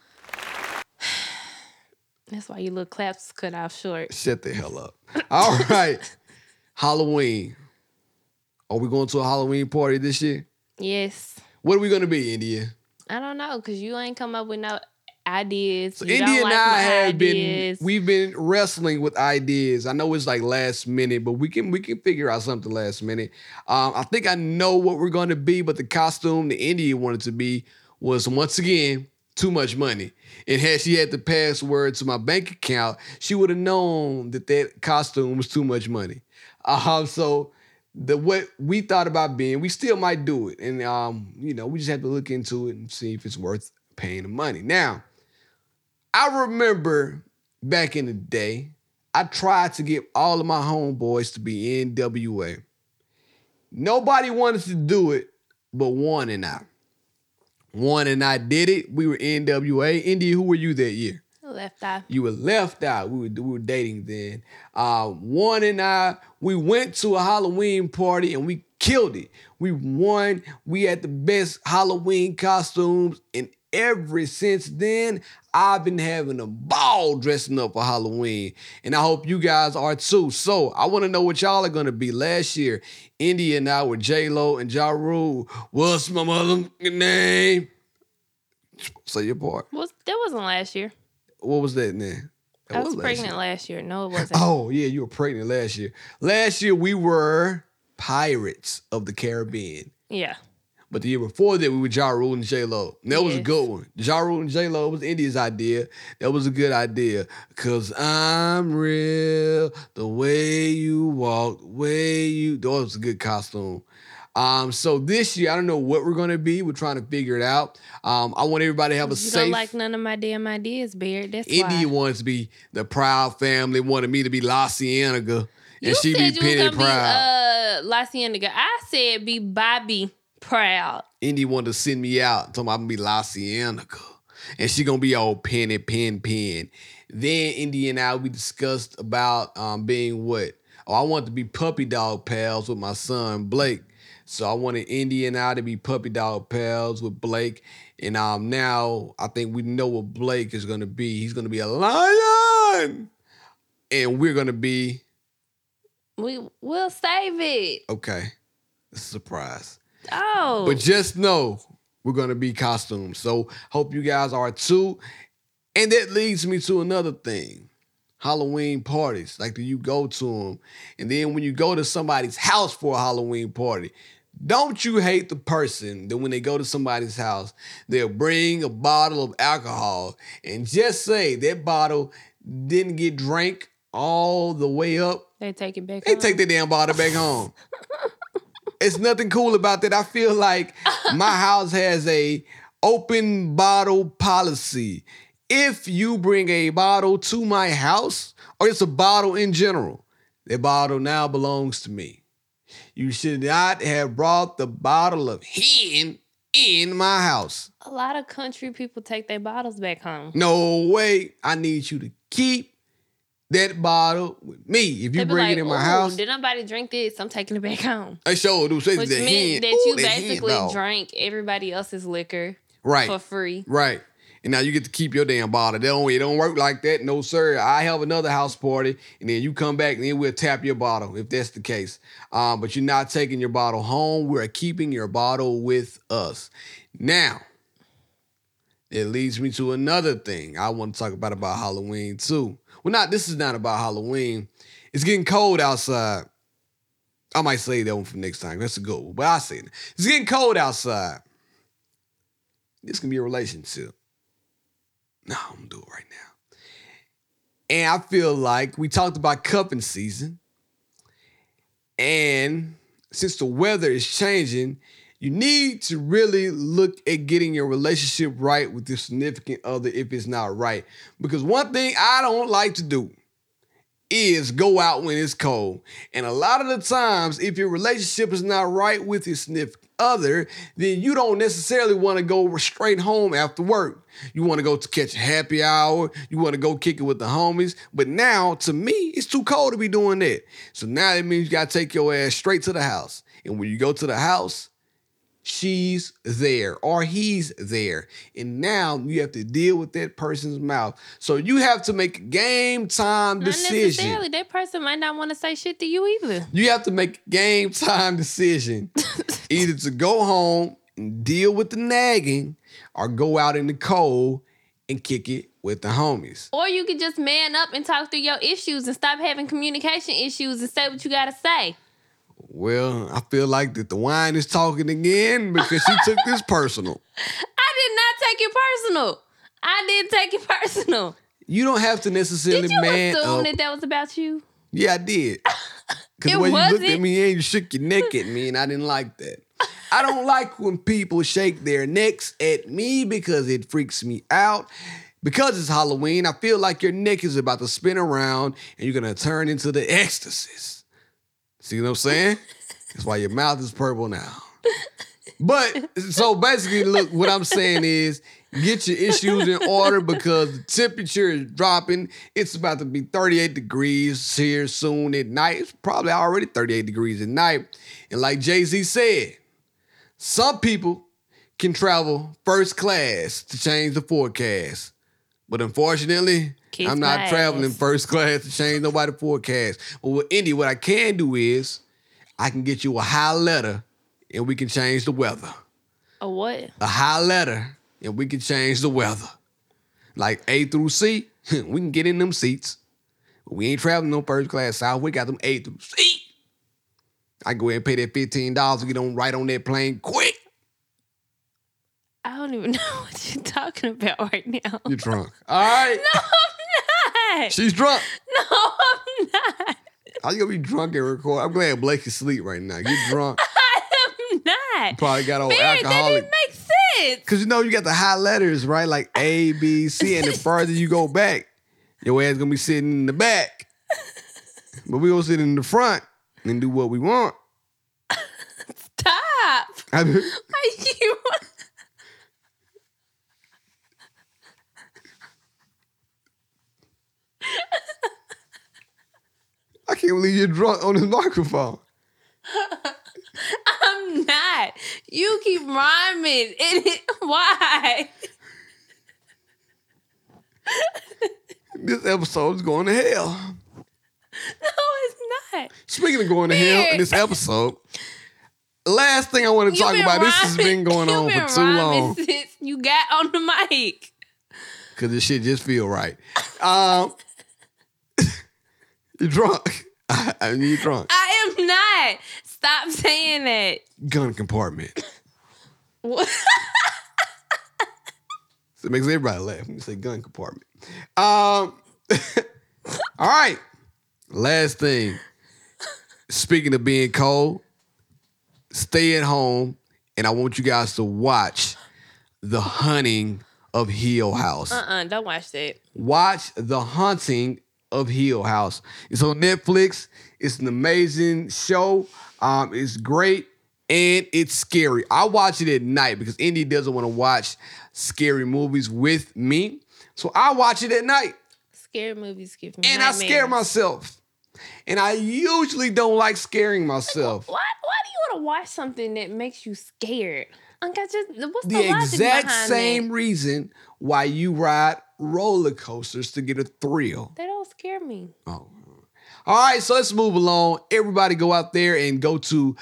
[SIGHS] That's why your little claps cut off short. Shut the hell up. All right. [LAUGHS] Halloween. Are we going to a Halloween party this year? Yes. What are we going to be, India? I don't know, cause you ain't come up with no ideas. So you India don't and like I have ideas. been we've been wrestling with ideas. I know it's like last minute, but we can we can figure out something last minute. Um, I think I know what we're going to be, but the costume the India wanted to be was once again too much money. And had she had the password to my bank account, she would have known that that costume was too much money. [LAUGHS] Um, so the what we thought about being, we still might do it, and um, you know, we just have to look into it and see if it's worth paying the money. Now, I remember back in the day, I tried to get all of my homeboys to be NWA. Nobody wanted to do it, but one and I. One and I did it. We were NWA. India, who were you that year? Left eye. You were left out. We were, we were dating then. Uh, one and I, we went to a Halloween party and we killed it. We won. We had the best Halloween costumes. And ever since then, I've been having a ball dressing up for Halloween. And I hope you guys are too. So I want to know what y'all are going to be. Last year, India and I were J-Lo and Ja Rule. What's my motherfucking name? Say your part. Was that wasn't last year? What was that then? That I was last pregnant year. last year. No, it [LAUGHS] wasn't. Oh yeah, you were pregnant last year. Last year we were Pirates of the Caribbean. Yeah. But the year before that, we were Ja Rule and J Lo. That was a good one. Ja Rule and J Lo was India's idea. That was a good idea. Cause I'm real, the way you walk, the way you. That was a good costume. Um, so this year, I don't know what we're gonna be. We're trying to figure it out. Um, I want everybody to have a You safe. don't like none of my damn ideas, Beard. That's India why. wants to be the proud family, wanted me to be La Cienega, and You she be Penny proud. be uh La Cienega. I said be Bobby proud. Indy wanted to send me out, told me I'm gonna be La Cienega. And she gonna be all penny, pen, pen. Then Indy and I we discussed about um, being what? Oh, I wanted to be puppy dog pals with my son Blake. So I wanted Indy and I to be puppy dog pals with Blake. And um now I think we know what Blake is gonna be. He's gonna be a lion. And we're gonna be We will save it. okay. It's a surprise. Oh. But just know we're gonna be costumes. So hope you guys are too. And that leads me to another thing. Halloween parties. Like do you go to them? And then when you go to somebody's house for a Halloween party, don't you hate the person that when they go to somebody's house, they'll bring a bottle of alcohol and just say that bottle didn't get drank all the way up they take it back. they home. take the damn bottle back home. [LAUGHS] it's nothing cool about that. I feel like my house has a open bottle policy. If you bring a bottle to my house, or it's a bottle in general, that bottle now belongs to me. You should not have brought the bottle of hen in my house. A lot of country people take their bottles back home. No way. I need you to keep that bottle with me. If you bring like, it in my house, Did nobody drink this? I'm taking it back home. I sure do. Say Which means hen. that you basically drank everybody else's liquor right, for free. right. And now you get to keep your damn bottle. They don't, it don't work like that. No, sir. I have another house party, and then you come back, and then we'll tap your bottle if that's the case. Um, but you're not taking your bottle home. We're keeping your bottle with us. Now, it leads me to another thing I want to talk about about Halloween too. Well, not this is not about Halloween. It's getting cold outside. I might say that one for next time. That's a good one. But I say it. It's getting cold outside. This can be a relationship. No, I'm gonna do it right now. And I feel like we talked about cuffing season. And since the weather is changing, you need to really look at getting your relationship right with your significant other if it's not right. Because one thing I don't like to do is go out when it's cold. And a lot of the times, if your relationship is not right with your significant other, then you don't necessarily want to go straight home after work. You want to go to catch happy hour. You want to go kick it with the homies. But now, to me, it's too cold to be doing that. So now that means you got to take your ass straight to the house. And when you go to the house, she's there or he's there. And now you have to deal with that person's mouth. So you have to make a game time decision. That person might not want to say shit to you either. You have to make a game time decision [LAUGHS] either to go home and deal with the nagging or go out in the cold and kick it with the homies. Or you could just man up and talk through your issues and stop having communication issues and say what you gotta say. Well, I feel like that the wine is talking again because she took this [LAUGHS] personal. I did not take it personal. I didn't take it personal. You don't have to necessarily Did you man assume up. that that was about you? Yeah, I did. [LAUGHS] Because the way you looked at me and you shook your neck at me, and I didn't like that. I don't [LAUGHS] like when people shake their necks at me because it freaks me out. Because it's Halloween, I feel like your neck is about to spin around and you're gonna turn into the ecstasies. See what I'm saying? That's why your mouth is purple now. But so basically, look, what I'm saying is get your issues in order because the temperature is dropping. It's about to be 38 degrees here soon at night. It's probably already 38 degrees at night. And like Jay-Z said, some people can travel first class to change the forecast. But unfortunately, Kiss I'm not my traveling ass. first class to change nobody forecast. But with Indy, what I can do is I can get you a high letter and we can change the weather. A what? A high letter and we can change the weather. Like A through C, [LAUGHS] we can get in them seats. But we ain't traveling no first class south. We got them A through C. I go ahead and pay that $15 to get on right on that plane quick. I don't even [LAUGHS] know what you're talking about right now. You're drunk. All right. [LAUGHS] No, not. [LAUGHS] She's drunk. No, I'm not. How you gonna be drunk and record? I'm glad Blake is asleep right now. You're drunk. [LAUGHS] I am not. Probably got old Barry, that alcoholic. didn't make sense. Cause you know you got the high letters, right? Like A, B, C, and the [LAUGHS] further you go back, your ass is gonna be sitting in the back. But we gonna sit in the front and do what we want. Stop. I mean, Are you? I can't believe you're drunk on this microphone. [LAUGHS] I'm not. You keep rhyming. And [LAUGHS] it, why? This episode is going to hell. [LAUGHS] No, it's not. Speaking of going to hell in this episode, last thing I want to You talk about, this has been going you on been for too rhyming long. Since you got on the mic. Cause this shit just feel right. Um, you're drunk. [LAUGHS] I mean, you're drunk. I am not. Stop saying it. Gun compartment. What? [LAUGHS] So it makes everybody laugh when you say gun compartment. Um, [LAUGHS] all right. Last thing. Speaking of being cold, stay at home, and I want you guys to watch The Hunting of Hill House. Uh-uh, don't watch that. Watch The Haunting of Hill House. It's on Netflix. It's an amazing show. Um, it's great and it's scary. I watch it at night because Indy doesn't want to watch scary movies with me. So I watch it at night Scary movies give me and I scare myself. And I usually don't like scaring myself. Why, why do you want to watch something that makes you scared? Like, I just, what's the, The exact same That? reason why you ride roller coasters to get a thrill. They don't scare me. Oh. All right, so let's move along. Everybody go out there and go to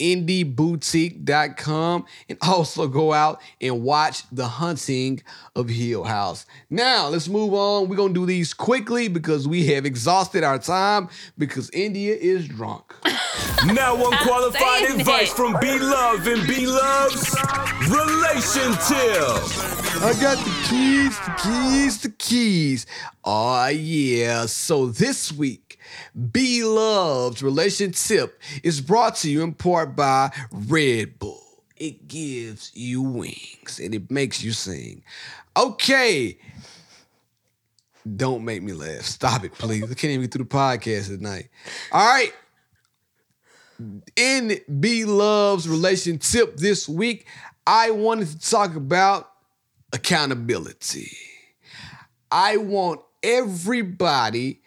indieboutique.com and [LAUGHS] also go out and watch The Hunting of Hill House. Now, let's move on. We're going to do these quickly because we have exhausted our time because India is drunk. [LAUGHS] Now unqualified saying advice it. from B Love and B Love's Relation Tip. I got the keys, the keys, the keys. Oh, yeah. So this week, B Love's relationship is brought to you in part by Red Bull. It gives you wings and it makes you sing. Okay. Don't make me laugh. Stop it, please. I can't even get through the podcast tonight. All right. In B Love's relationship this week, I wanted to talk about accountability. I want everybody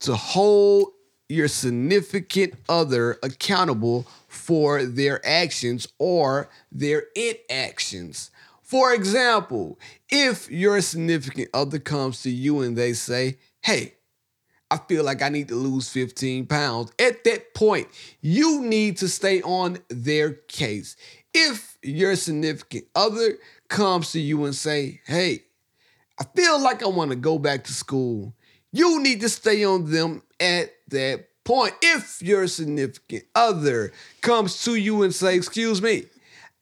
to hold your significant other accountable for their actions or their inactions. For example, if your significant other comes to you and they say, Hey, I feel like I need to lose 15 pounds. At that point, you need to stay on their case. If your significant other comes to you and say, "Hey, I feel like I want to go back to school." You need to stay on them at that point. If your significant other comes to you and say, "Excuse me,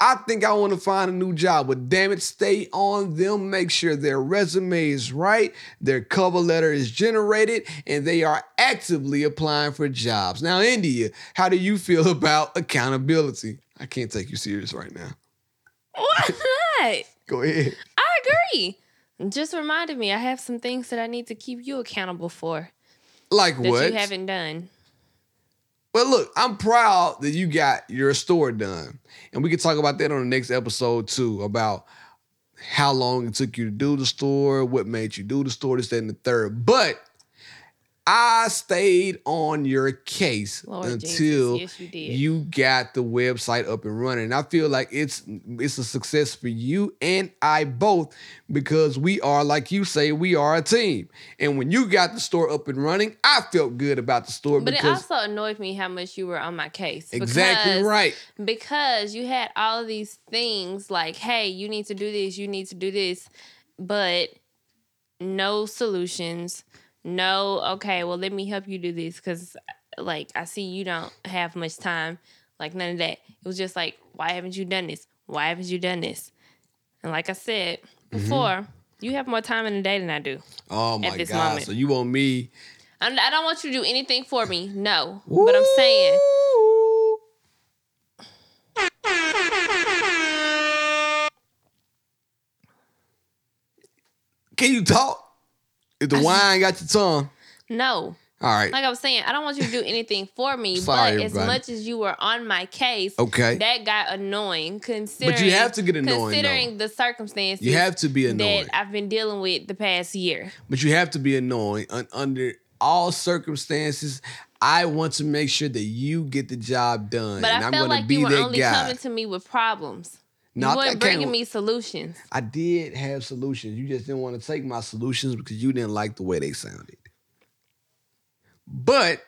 I think I want to find a new job, but damn it, stay on them. Make sure their resume is right, their cover letter is generated, and they are actively applying for jobs. Now, India, how do you feel [LAUGHS] about accountability? I can't take you serious right now. Not? Go ahead. I agree. Just reminded me I have some things that I need to keep you accountable for Like that what? you haven't done. Well, look, I'm proud that you got your store done. And we can talk about that on the next episode too, about how long it took you to do the store, what made you do the store, this, that, and the third. But I stayed on your case Lord until yes, you you got the website up and running. And I feel like it's it's a success for you and I both because we are, like you say, we are a team. And when you got the store up and running, I felt good about the store But it also annoyed me how much you were on my case. exactly because- right. Because you had all of these things like, hey, you need to do this, you need to do this, but no solutions. No, okay, well, let me help you do this because, like, I see you don't have much time. Like, none of that. It was just like, why haven't you done this? Why haven't you done this? And like I said Mm-hmm. before, you have more time in the day than I do. Oh my this god! moment. So you want me? I'm, I don't want you to do anything for me. No. But I'm saying, Can you talk? If the wine got your tongue, no. all right. Like I was saying, I don't want you to do anything for me. Sorry, but as much as you were on my case, Okay. that got annoying. Considering, but you have to get annoying, Considering the circumstances, You have to be annoying. that I've been dealing with the past year. But you have to be annoying Un- under all circumstances. I want to make sure that you get the job done, But and I I'm felt going to like be you were only guy. coming to me with problems. No, you weren't bringing me solutions. I did have solutions. You just didn't want to take my solutions because you didn't like the way they sounded. But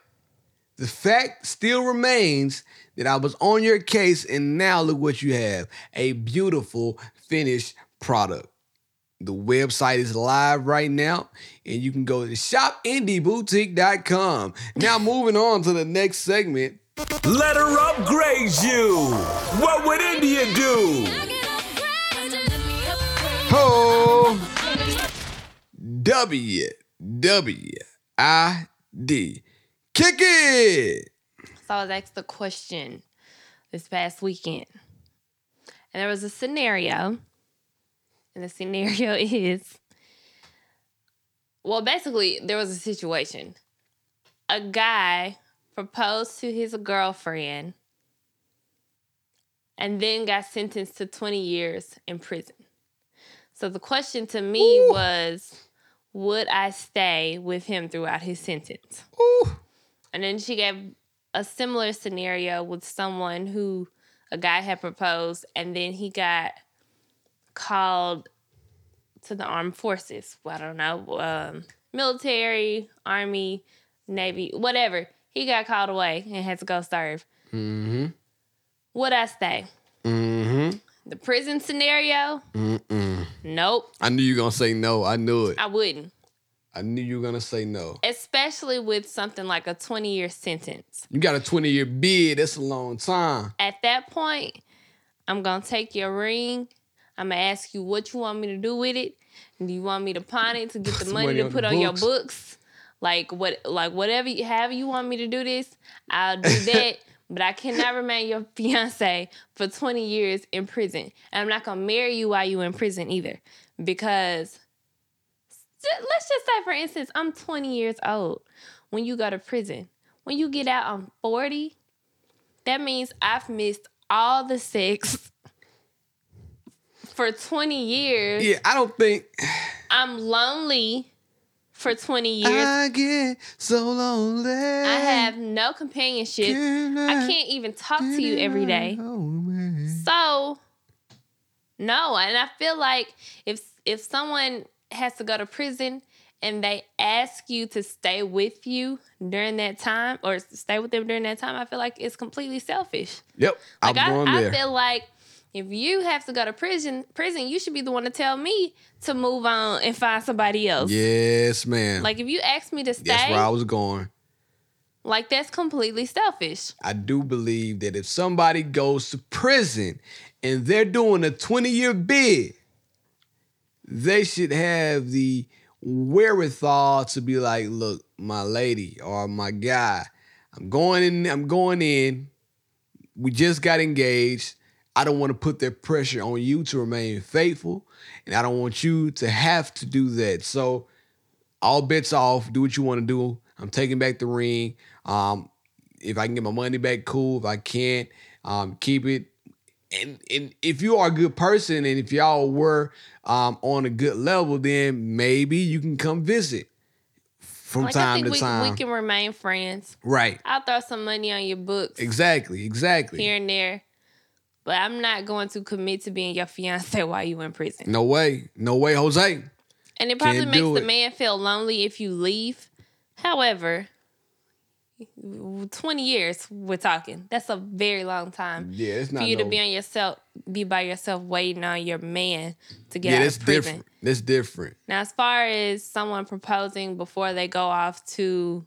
the fact still remains that I was on your case, and now look what you have a beautiful finished product. The website is live right now, and you can go to shopindieboutique.com. Now, moving on to the next segment. Let her upgrade you. What would India do? Ho! W W I D. Kick it! So I was asked a question this past weekend. And there was a scenario. And the scenario [LAUGHS] is well, basically, there was a situation. A guy proposed to his girlfriend and then got sentenced to 20 years in prison. So the question to me was would I stay with him throughout his sentence? Ooh. And then she gave a similar scenario with someone who a guy had proposed and then he got called to the armed forces. Well, I don't know, um, military, army, navy, whatever. He got called away and had to go serve. Mm-hmm. Would I stay? Mm-hmm. The prison scenario? Mm-mm. Nope, I knew you were gonna say no. I knew it. I wouldn't. I knew you were gonna say no. Especially with something like a 20 year sentence. You got a 20 year bid. That's a long time. At that point, I'm gonna take your ring. I'm gonna ask you what you want me to do with it. Do you want me to pawn it to get the money money to put the on your books. Like what like whatever you however you want me to do this, I'll do [LAUGHS] that. but I cannot remain your fiance for 20 years in prison. And I'm not gonna marry you while you're in prison either. Because let's just say for instance, I'm 20 years old when you go to prison. When you get out, I'm 40. That means I've missed all the sex [LAUGHS] for 20 years. Yeah, I don't think I'm lonely for 20 years. I get so lonely. I have no companionship. I can't even talk to you every day. So, no, and I feel like if if someone has to go to prison and they ask you to stay with you during that time or stay with them during that time, I feel like it's completely selfish. Yep, Like I'm I, going I there. feel like if you have to go to prison, prison, you should be the one to tell me to move on and find somebody else. yes, man. Like if you ask me to stay, That's where I was going. like that's completely selfish. I do believe that if somebody goes to prison and they're doing a 20 year bid, they should have the wherewithal to be like, look, my lady or my guy, I'm going in, I'm going in. We just got engaged. I don't want to put that pressure on you to remain faithful, and I don't want you to have to do that. So all bets off. Do what you want to do. I'm taking back the ring. Um, if I can get my money back, cool. If I can't, um, keep it. And and if you are a good person, and if y'all were um on a good level, then maybe you can come visit from Like time think to we, time. we can remain friends. right. I'll throw some money on your books Exactly. Exactly. here and there. But I'm not going to commit to being your fiance [LAUGHS] while you in prison. No way. No way, Jose. And it probably Can't makes the it. man feel lonely if you leave. However, 20 years we're talking. That's a very long time Yeah, it's not for you to be on yourself, be by yourself, waiting on your man to get Yeah, out that's of prison. different. That's different. Now, as far as someone proposing before they go off to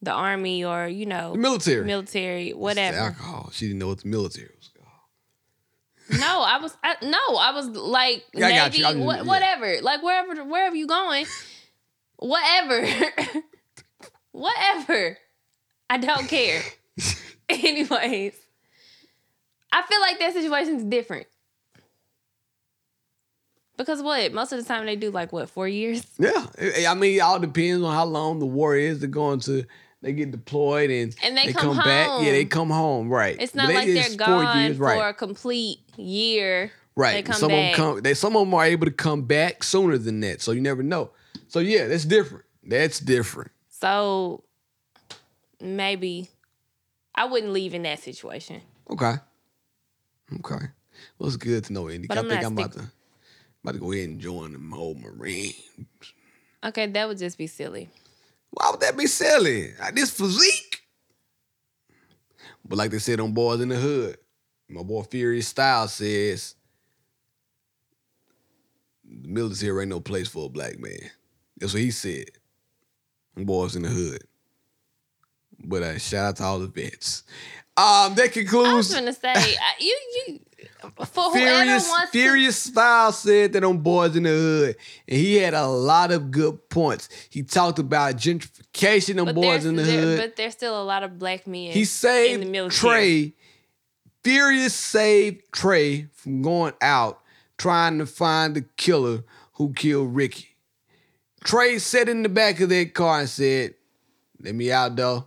the army or you know The military. military, It's whatever. alcohol. She didn't know the military. No, I was I, no, I was like Yeah, I got you. I'm just- wha- yeah. whatever, like wherever wherever you going, whatever, [LAUGHS] whatever. I don't care. [LAUGHS] Anyways, I feel like that situation is different because what most of the time they do like what four years. Yeah, I I mean, it all depends on how long the war is. They're going to, they get deployed and And they come back. Yeah, they come home. Right. It's not they, like they're gone years, for right. a complete year. They Right. come some back. of them come. They some of them are able to come back sooner than that. So you never know. So yeah, that's different. That's different. So maybe I wouldn't leave in that situation. Okay. Okay. Well, it's good to know, Indy. I I'm think I'm about to about to go ahead and join the old Marine. Okay, that would just be silly. Why would that be silly? Uh, This physique. But like they said on Boyz n the Hood, my boy Furious Style says, the military ain't no place for a black man. That's what he said. Boyz n the Hood. But uh, shout out to all the vets. Um, that concludes. I was gonna say you you for whoever Furious, to Furious Style said that on Boyz n the Hood, and he had a lot of good points. He talked about gentrification on but Boys in the there- Hood. but there's still a lot of black men. He in the saved military. Trey. Furious saved Trey from going out trying to find the killer who killed Ricky. Trey sat in the back of that car and said, Let me out though.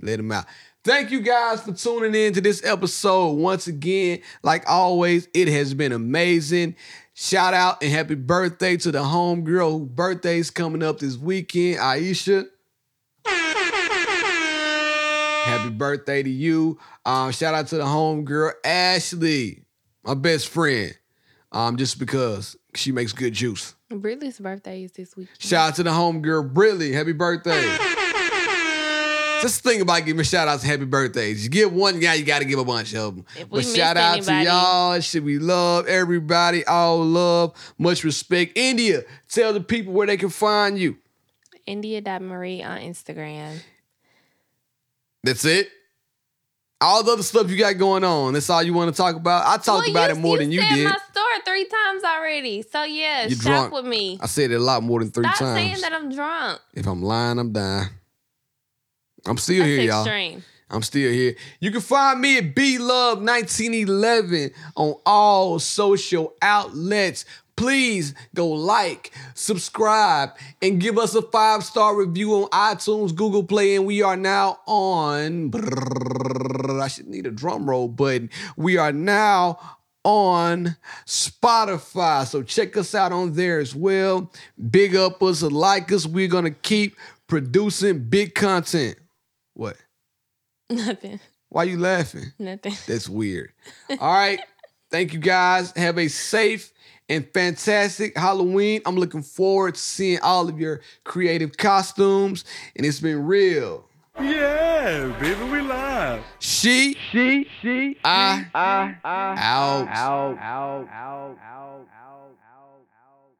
Let him out. Thank you guys for tuning in to this episode. Once again, like always, it has been amazing. Shout out and happy birthday to the homegirl whose birthday's coming up this weekend, Aisha. Happy birthday to you. Um, shout out to the homegirl, Ashley, my best friend. Um, just because she makes good juice. Bridley's birthday is this week. Shout out to the homegirl, Briley. Happy birthday. Just think about giving shout outs, happy birthdays. You give one guy, you got to give a bunch of them. But shout out anybody- to y'all. Should we love everybody? All love, much respect. India, tell the people where they can find you. India.Marie on Instagram. That's it. All the other stuff you got going on. That's all you want to talk about. I talked Well, about you- it more than you did. my store three times already. So yeah, You shop drunk. with me. I said it a lot more than three Stop times. saying that I'm drunk. If I'm lying, I'm dying. I'm still That's here, y'all. I'm still here. You can find me at B Love 1911 on all social outlets. Please go like, subscribe, and give us a five star review on iTunes, Google Play, and we are now on. I should need a drum roll button. We are now on Spotify. So check us out on there as well. Big up us, like us. We're gonna keep producing big content. What? Nothing. Why you laughing? Nothing. That's weird. All right. Thank you guys. Have a safe and fantastic Halloween. I'm looking forward to seeing all of your creative costumes. And it's been real. Yeah, baby, we live. She, She, she, I, I, I, out. out, out, out, out, out.